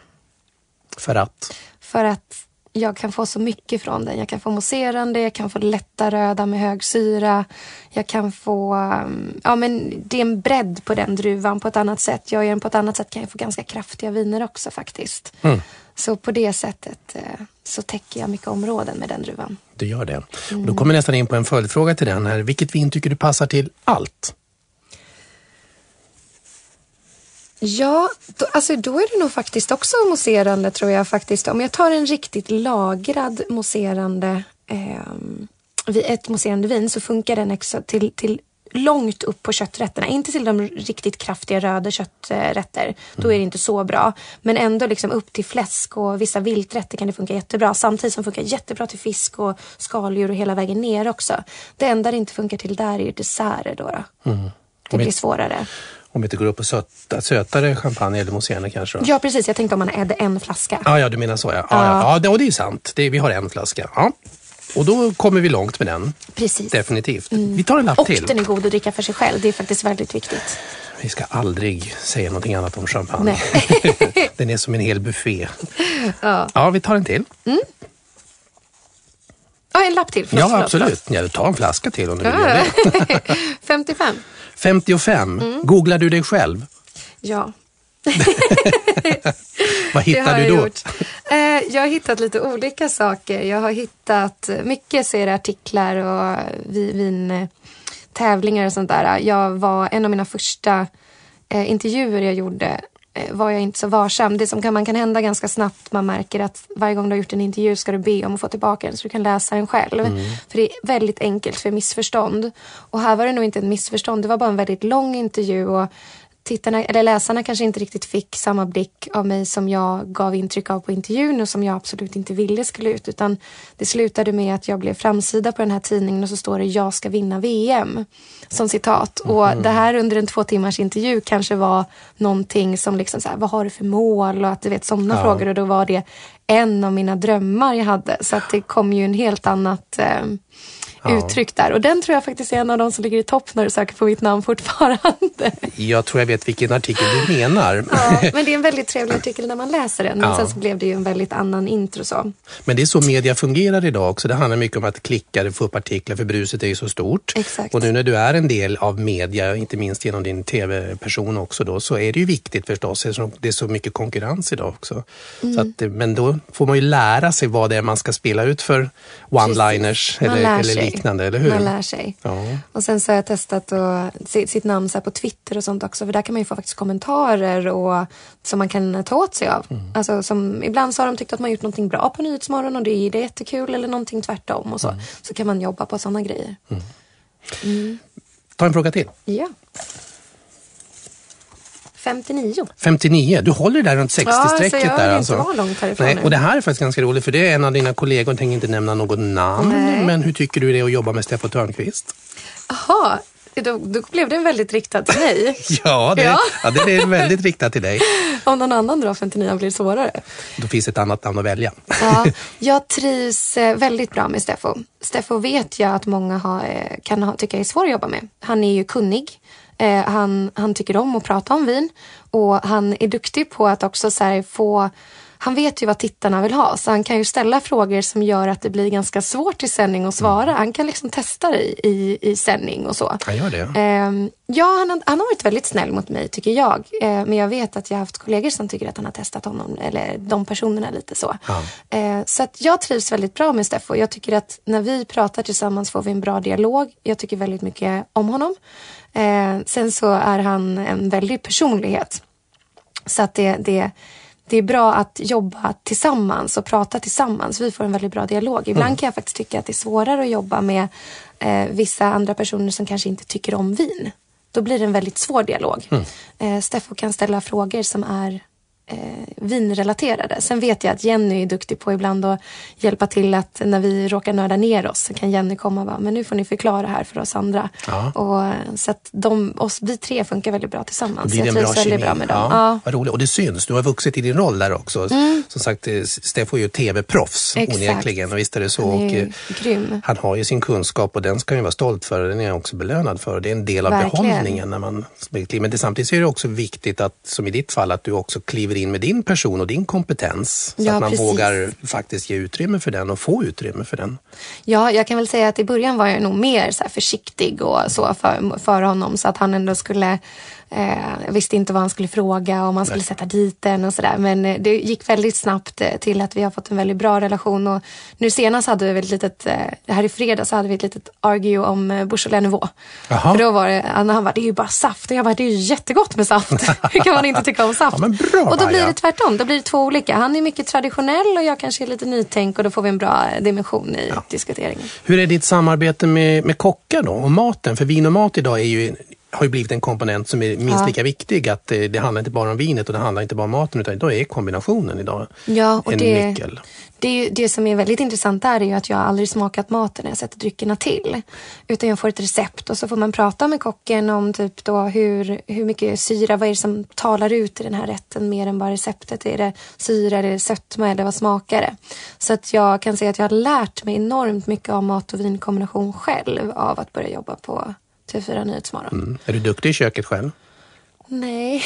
För att? För att jag kan få så mycket från den. Jag kan få mousserande, jag kan få lätta röda med hög syra. Jag kan få... um, Ja, men det är en bredd på den druvan på ett annat sätt. Jag gör den på ett annat sätt kan jag få ganska kraftiga viner också faktiskt. Mm. Så på det sättet eh, så täcker jag mycket områden med den druvan. Du gör det. Och då kommer jag nästan in på en följdfråga till den här. Vilket vin tycker du passar till allt? Ja, då, alltså då är det nog faktiskt också mousserande tror jag faktiskt. Om jag tar en riktigt lagrad mousserande, vid ett mousserande vin så funkar den också till, till långt upp på kötträtterna. Inte till de riktigt kraftiga röda kötträtter. Då är det inte så bra. Men ändå liksom upp till fläsk och vissa vilträtter kan det funka jättebra. Samtidigt som det funkar jättebra till fisk och skaldjur och hela vägen ner också. Det enda det inte funkar till där är ju desserter då. då. Det blir svårare. Om vi inte går upp på söta, sötare champagne eller mousserande kanske? Då? Ja, precis. Jag tänkte om man hade en flaska. Ja, ja, du menar så ja. Ja, ja. ja det, och det är sant. Det, vi har en flaska. Ja. Och då kommer vi långt med den. Precis. Definitivt. Vi tar en lapp Och till. den är god att dricka för sig själv. Det är faktiskt väldigt viktigt. Vi ska aldrig säga någonting annat om champagne. Nej. den är som en hel buffé. Ja. vi tar en till. Ja, en lapp till. Förlåt, ja, absolut. Ja, ta en flaska till om du vill. Ja. 55. 55. Mm. Googlar du dig själv? Ja, Vad hittar du då? gjort. Eh, jag har hittat lite olika saker. Jag har hittat mycket så är det artiklar och vi- vintävlingar och sånt där. Jag var en av mina första eh, intervjuer jag gjorde var jag inte så varsam. Det som kan, man kan hända ganska snabbt, man märker att varje gång du har gjort en intervju ska du be om att få tillbaka den så du kan läsa den själv. För det är väldigt enkelt för missförstånd. Och här var det nog inte ett missförstånd, det var bara en väldigt lång intervju och tittarna, eller läsarna kanske inte riktigt fick samma blick av mig som jag gav intryck av på intervjun och som jag absolut inte ville skulle ut. Utan det slutade med att jag blev framsida på den här tidningen och så står det jag ska vinna VM som citat. Och det här under en två timmars intervju kanske var någonting som liksom så här, vad har du för mål och att du vet sådana Ja. frågor och då var det en av mina drömmar jag hade. Så att det kom ju en helt annat eh, ja. uttryck där. Och den tror jag faktiskt är en av de som ligger i topp när du söker på mitt namn fortfarande. Jag tror jag vet vilken artikel du menar. Ja, men det är en väldigt trevlig artikel när man läser den. Men ja. sen så blev det ju en väldigt annan intro så. Men det är så media fungerar idag också. Det handlar mycket om att klicka, få upp artiklar för bruset är ju så stort. Exakt. Och nu när du är en del av media, inte minst genom din tv-person också då, så är det ju viktigt förstås eftersom det är så mycket konkurrens idag också. Mm. Så att, men då får man ju lära sig vad det är man ska spela ut för one-liners eller, eller liknande, eller hur? Man lär sig. Ja. Och sen så har jag testat se sitt namn så på Twitter och sånt också, för där kan man ju få faktiskt kommentarer och, som man kan ta åt sig av. Mm. Alltså, som, ibland så har de tyckt att man gjort någonting bra på Nyhetsmorgon och det är, det är jättekul eller någonting tvärtom och så. Mm. Så kan man jobba på sådana grejer. Mm. mm. Ta en fråga till. Ja. 59. 59, du håller där runt 60-strecket ja, där alltså. Inte långt härifrån Nej, och det här är faktiskt ganska roligt för det är en av dina kollegor, jag tänker inte nämna något namn, Nej. men hur tycker du det är att jobba med Steffo Törnqvist? Jaha, då, då, blev den väldigt riktad till mig. ja, det, ja. ja, det är väldigt riktad till dig. Om någon annan drar 59 blir det svårare. Då finns ett annat namn att välja. ja, jag trivs eh, väldigt bra med Steffo. Steffo vet jag att många har, eh, kan ha, tycka är svår att jobba med. Han är ju kunnig. Eh, han, han tycker om att prata om vin och han är duktig på att också så få han vet ju vad tittarna vill ha så han kan ju ställa frågor som gör att det blir ganska svårt i sändning att svara. Mm. Han kan liksom testa det i, i, i sändning och så. Han gör det? Eh, ja, han, han, har varit väldigt snäll mot mig tycker jag. Eh, men jag vet att jag har haft kollegor som tycker att han har testat honom, eller de personerna lite så. Ja. Eh, så att jag trivs väldigt bra med Steffo. Jag tycker att när vi pratar tillsammans får vi en bra dialog. Jag tycker väldigt mycket om honom. Eh, sen så är han en väldig personlighet. Så att det, det, det är bra att jobba tillsammans och prata tillsammans. Vi får en väldigt bra dialog. Ibland mm. kan jag faktiskt tycka att det är svårare att jobba med eh, vissa andra personer som kanske inte tycker om vin. Då blir det en väldigt svår dialog. Mm. Eh, Steffo kan ställa frågor som är eh, vinrelaterade. Sen vet jag att Jenny är duktig på ibland att hjälpa till att när vi råkar nörda ner oss så kan Jenny komma och bara, men nu får ni förklara här för oss andra. Ja. Och, så att de, oss, vi tre funkar väldigt bra tillsammans. Det blir jag trivs väldigt bra med dem. Ja, ja. Vad roligt. Och det syns, du har vuxit i din roll där också. Mm. Som sagt, eh, Steffo är ju tv-proffs onekligen. Och visst är det så. Han, är och, eh, grym. han har ju sin kunskap och den ska han vara stolt för. Den är han också belönad för. Det är en del av Verkligen. behållningen när man Men det, samtidigt är det också viktigt att, som i ditt fall, att du också kliver in med din person och din kompetens. Så ja, att man precis. vågar faktiskt ge utrymme för den och få utrymme för den. Ja, jag kan väl säga att i början var jag nog mer så försiktig och så för, för honom så att han ändå skulle jag visste inte vad han skulle fråga om han skulle sätta dit den och sådär. Men eh, det gick väldigt snabbt eh, till att vi har fått en väldigt bra relation. Och nu senast hade vi ett litet, eh, här i fredags hade vi ett litet argue om eh, Beaujolais Nouveau. För då var det, han bara, det är ju bara saft. Och jag bara, det är ju jättegott med saft. Hur kan man inte tycka om saft? Ja, bra, och då blir det tvärtom, då blir det två olika. Han är mycket traditionell och jag kanske är lite nytänk och då får vi en bra dimension i ja. diskuteringen. Hur är ditt samarbete med, med kockar då och maten? För vin och mat idag är ju har ju blivit en komponent som är minst lika viktig. Att det, det, handlar inte bara om vinet och det handlar inte bara om maten utan då är kombinationen idag ja, och en det, nyckel. Det, det som är väldigt intressant där är ju att jag aldrig smakat maten när jag sätter dryckerna till. Utan jag får ett recept och så får man prata med kocken om typ då hur, hur mycket syra, vad är det som talar ut i den här rätten mer än bara receptet. Är det syra, är det sötma eller vad smakar det? Så att jag kan säga att jag har lärt mig enormt mycket om mat och vinkombination själv av att börja jobba på TV4 Nyhetsmorgon. Mm. Är du duktig i köket själv? Nej,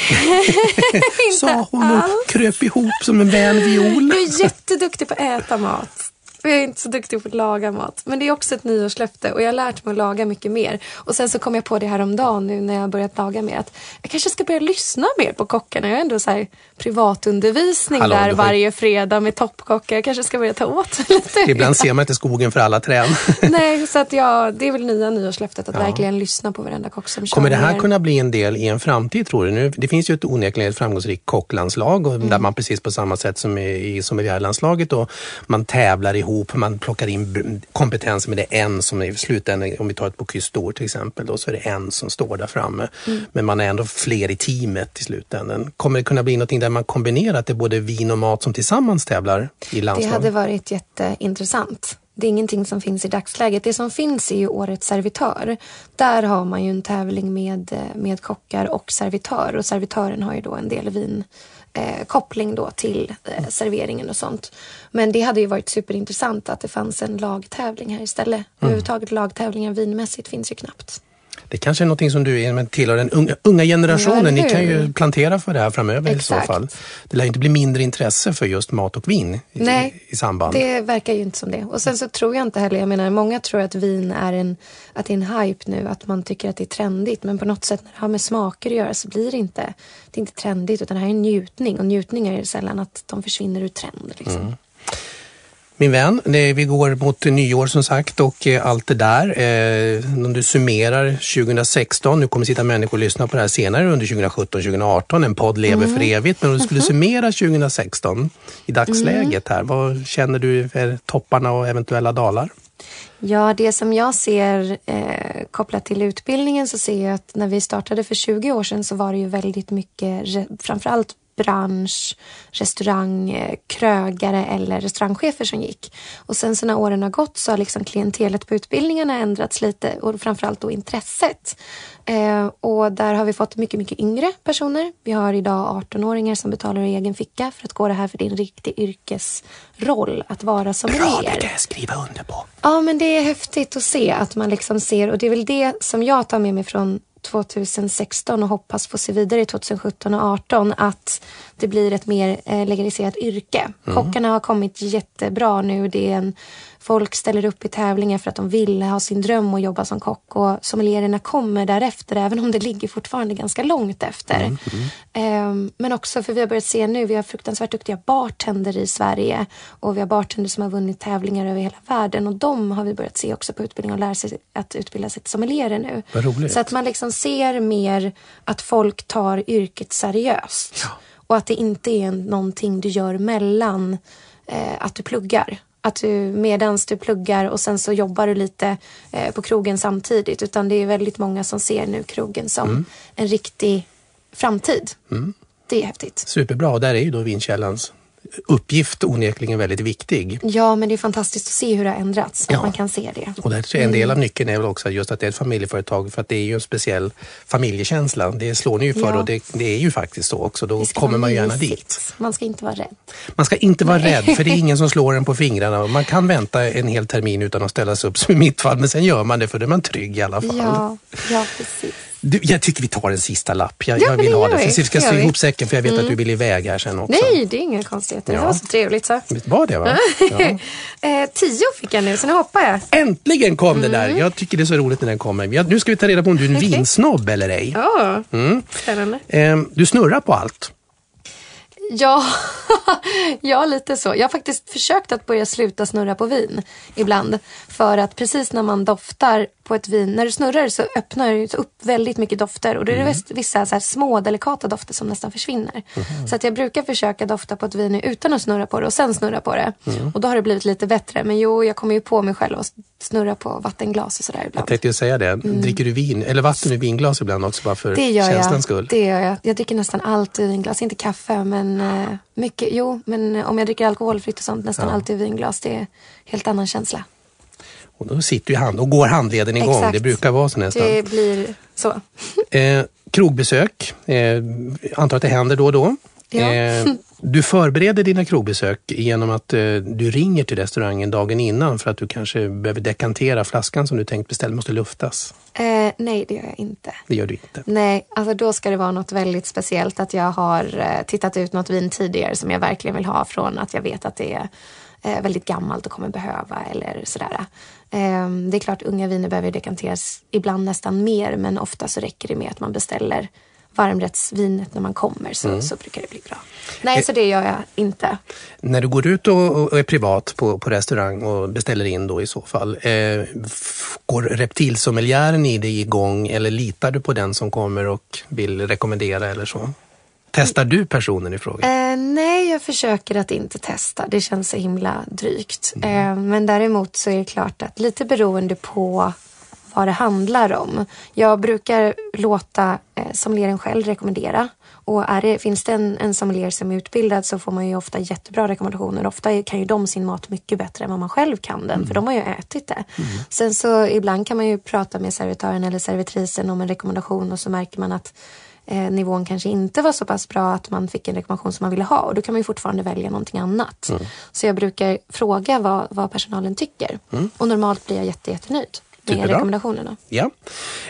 inte Sa hon och kröp ihop som en vän viol. Jag är jätteduktig på att äta mat. Jag är inte så duktig på att laga mat. Men det är också ett nyårslöfte och jag har lärt mig att laga mycket mer. Och sen så kom jag på det här om dagen nu när jag har börjat laga mer. Att jag kanske ska börja lyssna mer på kockarna. Jag har ändå så här privatundervisning Hallå, där varje fredag med toppkockar. Jag kanske ska börja ta åt lite. Ibland ser man inte skogen för alla träd. Nej, så att ja, det är väl nya nyårslöftet att ja. verkligen lyssna på varenda kock som Kommer det här mer. kunna bli en del i en framtid tror du? Nu, det finns ju ett onekligen framgångsrikt kocklandslag och mm. där man precis på samma sätt som i, i sommeliärlandslaget och man tävlar ihop, man plockar in kompetens men det är en som i slutändan, om vi tar ett Bocuse till exempel, då, så är det en som står där framme. Mm. Men man är ändå fler i teamet i slutändan. Kommer det kunna bli någonting där man kombinerar att det är både vin och mat som tillsammans tävlar i landslag? Det hade varit jätteintressant. Det är ingenting som finns i dagsläget. Det som finns är ju Årets servitör. Där har man ju en tävling med, med kockar och servitör och servitören har ju då en del vin eh, koppling då till eh, serveringen och sånt. Men det hade ju varit superintressant att det fanns en lagtävling här istället. Mm. Överhuvudtaget lagtävlingar vinmässigt finns ju knappt. Det kanske är någonting som du tillhör den unga, unga generationen. Ni kan ju plantera för det här framöver Exakt. i så fall. Det lär inte bli mindre intresse för just mat och vin Nej, i, i samband. det verkar ju inte som det. Och sen så tror jag inte heller, jag menar många tror att vin är en, att det är en hype nu, att man tycker att det är trendigt. Men på något sätt när det har med smaker att göra så blir det inte, det är inte trendigt utan det här är en njutning. Och njutning är sällan att de försvinner ur trend. Liksom. Mm min vän. Vi går mot nyår som sagt och eh, allt det där. Eh, om du summerar 2016, nu kommer sitta människor och lyssna på det här senare under 2017-2018, en podd lever mm. för evigt. Men om du skulle mhm. summera 2016 i dagsläget här, vad känner du är topparna och eventuella dalar? Ja, det som jag ser eh, kopplat till utbildningen så ser jag att när vi startade för 20 år sedan så var det ju väldigt mycket, framförallt bransch, restaurang, eh, krögare eller restaurangchefer som gick. Och sen så när åren har gått så har liksom klientelet på utbildningarna ändrats lite och framförallt då intresset. Eh, och där har vi fått mycket, mycket yngre personer. Vi har idag 18-åringar som betalar i egen ficka för att gå det här för din riktig yrkesroll, att vara som Bra, det kan jag skriva under på. Ja, men det är häftigt att se att man liksom ser och det är väl det som jag tar med mig från 2016 och hoppas få se vidare i 2017 och 2018 att det blir ett mer eh, legaliserat yrke. Mm. Kockarna har kommit jättebra nu. Det är en Folk ställer upp i tävlingar för att de vill ha sin dröm och jobba som kock och sommeliererna kommer därefter även om det ligger fortfarande ganska långt efter. Mm, mm. Um, men också för vi har börjat se nu, vi har fruktansvärt duktiga bartender i Sverige och vi har bartender som har vunnit tävlingar över hela världen och de har vi börjat se också på utbildning och lära sig att utbilda sig till sommelierer nu. Så att man liksom ser mer att folk tar yrket seriöst. Ja. Och att det inte är någonting du gör mellan eh, att du pluggar att du medans du pluggar och sen så jobbar du lite eh, på krogen samtidigt. Utan det är väldigt många som ser nu krogen som mm. en riktig framtid. Mm. Det är häftigt. Superbra, och där är ju då vinkällans uppgift onekligen väldigt viktig. Ja, men det är fantastiskt att se hur det har ändrats. Ja. Att man kan se det. Och där en del av nyckeln är väl också just att det är ett familjeföretag för att det är ju en speciell familjekänsla. Det slår ni ju för ja. och det, det, är ju faktiskt så också. Då kommer man gärna dit. Man ska inte vara rädd. Man ska inte vara Nej. rädd för det är ingen som slår en på fingrarna. Man kan vänta en hel termin utan att ställa sig upp som i mitt fall men sen gör man det för då är man trygg i alla fall. Ja, ja precis. Du, jag tycker vi tar en sista lapp. Jag, ja, jag vill ha det. För vi ska sy ihop säcken för jag vet mm. att du vill iväg här sen också. Nej, det är inga konstigheter. Ja. Det var så trevligt så. Var det va? Ja. eh, tio fick jag nu, så nu hoppar jag. Äntligen kom mm. det där! Jag tycker det är så roligt när den kommer. Nu ska vi ta reda på om du är en okay. vinsnobb eller ej. Ja, mm. spännande. Eh, du snurrar på allt. Ja, ja, lite så. Jag har faktiskt försökt att börja sluta snurra på vin ibland. För att precis när man doftar på ett vin, när du snurrar så öppnar det upp väldigt mycket dofter och då är det mm. vissa så små delikata dofter som nästan försvinner. Mm. Så att jag brukar försöka dofta på ett vin utan att snurra på det och sen snurra på det. Mm. Och då har det blivit lite bättre. Men jo, jag kommer ju på mig själv att snurra på vattenglas och sådär ibland. Jag tänkte säga det. Mm. Dricker du vin, eller vatten ur vinglas ibland också bara för det gör känslans jag. skull? Det gör jag. Jag dricker nästan alltid vinglas. Inte kaffe, men eh, mycket. Jo, men om jag dricker alkoholfritt och sånt, nästan ja. alltid vinglas. Det är en helt annan känsla. Och då sitter ju hand och går handleden igång. Exakt. Det brukar vara så nästan. Det blir så. eh, krogbesök, eh, antar att det händer då och då. Ja. Eh, du förbereder dina krogbesök genom att eh, du ringer till restaurangen dagen innan för att du kanske behöver dekantera flaskan som du tänkt beställa, måste luftas. Eh, nej, det gör jag inte. Det gör du inte? Nej, alltså då ska det vara något väldigt speciellt. Att jag har eh, tittat ut något vin tidigare som jag verkligen vill ha från att jag vet att det är eh, väldigt gammalt och kommer behöva eller sådär. Ehm, det är klart, unga viner behöver dekanteras ibland nästan mer, men ofta så räcker det med att man beställer varmrättsvinet när man kommer så, mm. så brukar det bli bra. Nej, eh, så det gör jag inte. När du går ut och, och är privat på, på restaurang och beställer in då i så fall, eh, går reptilsommeljären i dig igång eller litar du på den som kommer och vill rekommendera eller så? Testar du personen i fråga? Eh, nej, jag försöker att inte testa. Det känns så himla drygt. Mm. Eh, men däremot så är det klart att lite beroende på vad det handlar om. Jag brukar låta eh, sommelieren själv rekommendera. Och är det, finns det en, en sommelier som är utbildad så får man ju ofta jättebra rekommendationer. Ofta kan ju de sin mat mycket bättre än vad man själv kan den, mm. för de har ju ätit det. Mm. Sen så ibland kan man ju prata med servitören eller servitrisen om en rekommendation och så märker man att eh, nivån kanske inte var så pass bra att man fick en rekommendation som man ville ha. Och då kan man ju fortfarande välja någonting annat. Mm. Så jag brukar fråga vad, vad personalen tycker. Mm. Och normalt blir jag jätte, jättenöjd med rekommendationerna. Ja.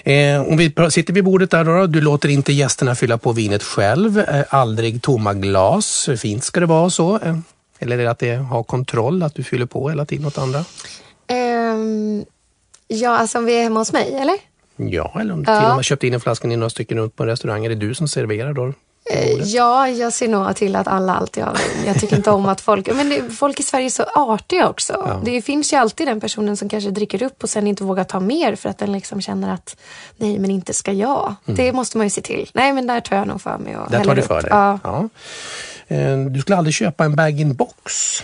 Eh, om vi sitter vid bordet där då, du låter inte gästerna fylla på vinet själv. Eh, aldrig tomma glas. Fint ska det vara så. Eh, eller är det att det har kontroll, att du fyller på hela tiden åt andra? Um, ja, alltså om vi är hemma hos mig, eller? Ja, eller om du ja. till och med köpt in en flaska i några stycken runt på en restaurang. Är det du som serverar då? Eh, ja, jag ser nog till att alla alltid har vin. Jag tycker inte om att folk... Men det, folk i Sverige är så artiga också. Ja. Det finns ju alltid den personen som kanske dricker upp och sen inte vågar ta mer för att den liksom känner att nej, men inte ska jag. Mm. Det måste man ju se till. Nej, men där tar jag nog för mig och Där tar du för dig? Ja. ja. Eh, du skulle aldrig köpa en bag-in-box?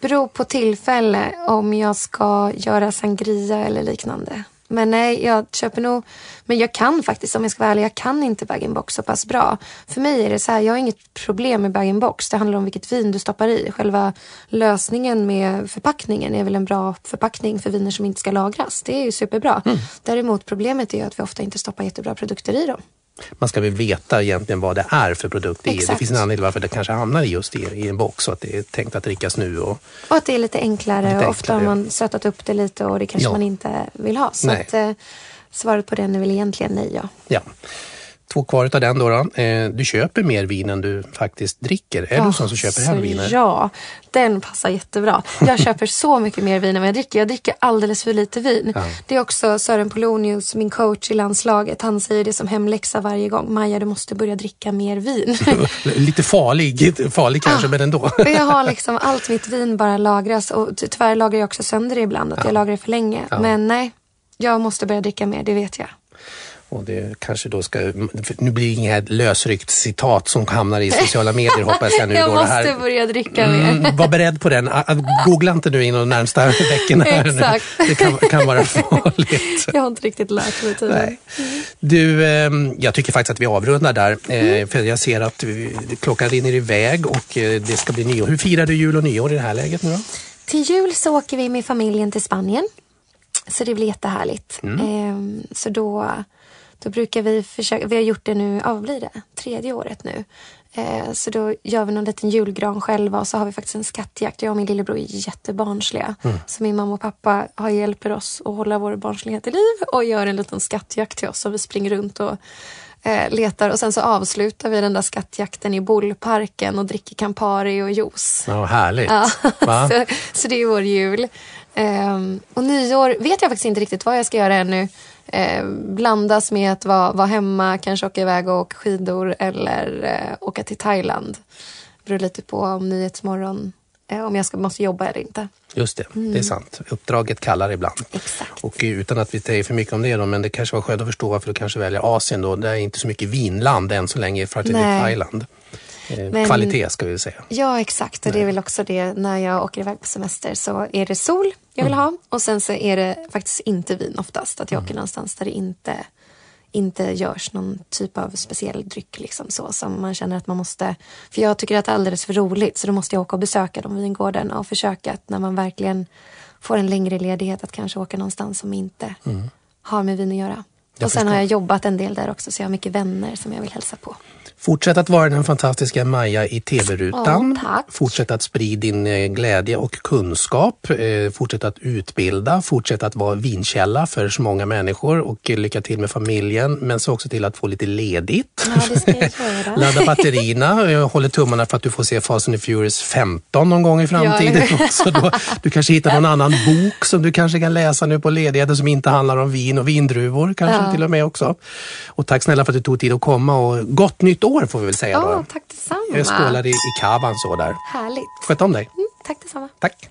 Beror på tillfälle om jag ska göra sangria eller liknande. Men nej, jag köper nog... Men jag kan faktiskt, om jag ska vara ärlig, jag kan inte bag-in-box så pass bra. För mig är det så här, jag har inget problem med bag-in-box. Det handlar om vilket vin du stoppar i. Själva lösningen med förpackningen är väl en bra förpackning för viner som inte ska lagras. Det är ju superbra. Mm. Däremot problemet är att vi ofta inte stoppar jättebra produkter i dem man ska väl veta egentligen vad det är för produkt det är. Det finns en anledning varför det kanske hamnar just i, i en box och att det är tänkt att drickas nu. Och, och att det är lite enklare lite enklare. ofta har man sötat upp det lite och det kanske ja. man inte vill ha. Så att, eh, svaret på den är väl egentligen nej. Ja. ja två kvar av den då. då. Eh, du köper mer vin än du faktiskt dricker. Är du sån som köper hem viner? Ja, den passar jättebra. Jag köper så mycket mer vin än vad jag dricker. Jag dricker alldeles för lite vin. Ja. Det är också Sören Polonius, min coach i landslaget. Han säger det som hemläxa varje gång. Maja, du måste börja dricka mer vin. lite farlig, farlig kanske, men ändå. jag har liksom allt mitt vin bara lagras och tyvärr lagrar jag också sönder det ibland. Att ja. jag lagrar det för länge. Men nej, jag måste börja dricka mer, det vet jag. Och det kanske då ska, nu blir det inget lösryckt citat som hamnar i sociala medier hoppas jag nu. jag då måste här. börja dricka mer. Mm, var beredd på den. Googla inte nu inom de närmsta veckorna. Exakt. Det kan, kan, vara farligt. jag har inte riktigt lärt mig tydligen. Du, ehm, jag tycker faktiskt att vi avrundar där. Eh, mm. För jag ser att klockan rinner iväg och eh, det ska bli nyår. Hur firar du jul och nyår i det här läget nu då? Till jul så åker vi med familjen till Spanien. Så det blir jättehärligt. Mm. Ehm, så då då brukar vi försöka, vi har gjort det nu, ja vad blir det, tredje året nu. Eh, så då gör vi någon liten julgran själva och så har vi faktiskt en skattjakt. Jag och min lillebror är jättebarnsliga. Mm. Så min mamma och pappa har hjälper oss att hålla vår barnslighet i liv och gör en liten skattjakt till oss. Och vi springer runt och eh, letar och sen så avslutar vi den där skattjakten i Bullparken och dricker Campari och juice. Ja, härligt. Ja. så, så, det är vår jul. Eh, och nyår vet jag faktiskt inte riktigt vad jag ska göra ännu eh, blandas med att vara, vara hemma, kanske åka iväg och åka skidor eller eh, åka till Thailand. Det beror lite på om Nyhetsmorgon eh, om jag ska, måste jobba eller inte. Just det, mm. det är sant. Uppdraget kallar ibland. Exakt. Och utan att vi säger för mycket om det då, men det kanske var skönt att förstå varför du kanske väljer Asien då. Det är inte så mycket vinland än så länge för att det är Thailand. Eh, men, kvalitet ska vi säga. Ja, exakt. Och det är väl också det när jag åker iväg på semester så är det sol jag vill mm. ha och sen så är det faktiskt inte vin oftast. Att jag mm. åker någonstans där det inte, inte görs någon typ av speciell dryck liksom så som man känner att man måste. För jag tycker att det är alldeles för roligt så då måste jag åka och besöka de vingårdarna och försöka att när man verkligen får en längre ledighet att kanske åka någonstans som inte mm. har med vin att göra. Jag och sen förstår. har jag jobbat en del där också så jag har mycket vänner som jag vill hälsa på. Fortsätt att vara den fantastiska Maja i TV-rutan. Oh, fortsätt att sprida din eh, glädje och kunskap. Eh, fortsätt att utbilda. Fortsätt att vara vinkälla för så många människor och lycka till med familjen. Men så också till att få lite ledigt. Ja, det ska jag göra. Ladda batterierna. Jag håller tummarna för att du får se Fast and Furious 15 någon gång i framtiden. Ja, också då. Du kanske hittar någon annan bok som du kanske kan läsa nu på ledigheten som inte handlar om vin och vindruvor kanske ja. Till och med också. Och tack snälla för att du tog tid att komma och gott nytt år år får vi väl säga då. tack detsamma. Jag skålar i, i kavan så där. Härligt. Sköt om dig. Mm, tack detsamma. Tack.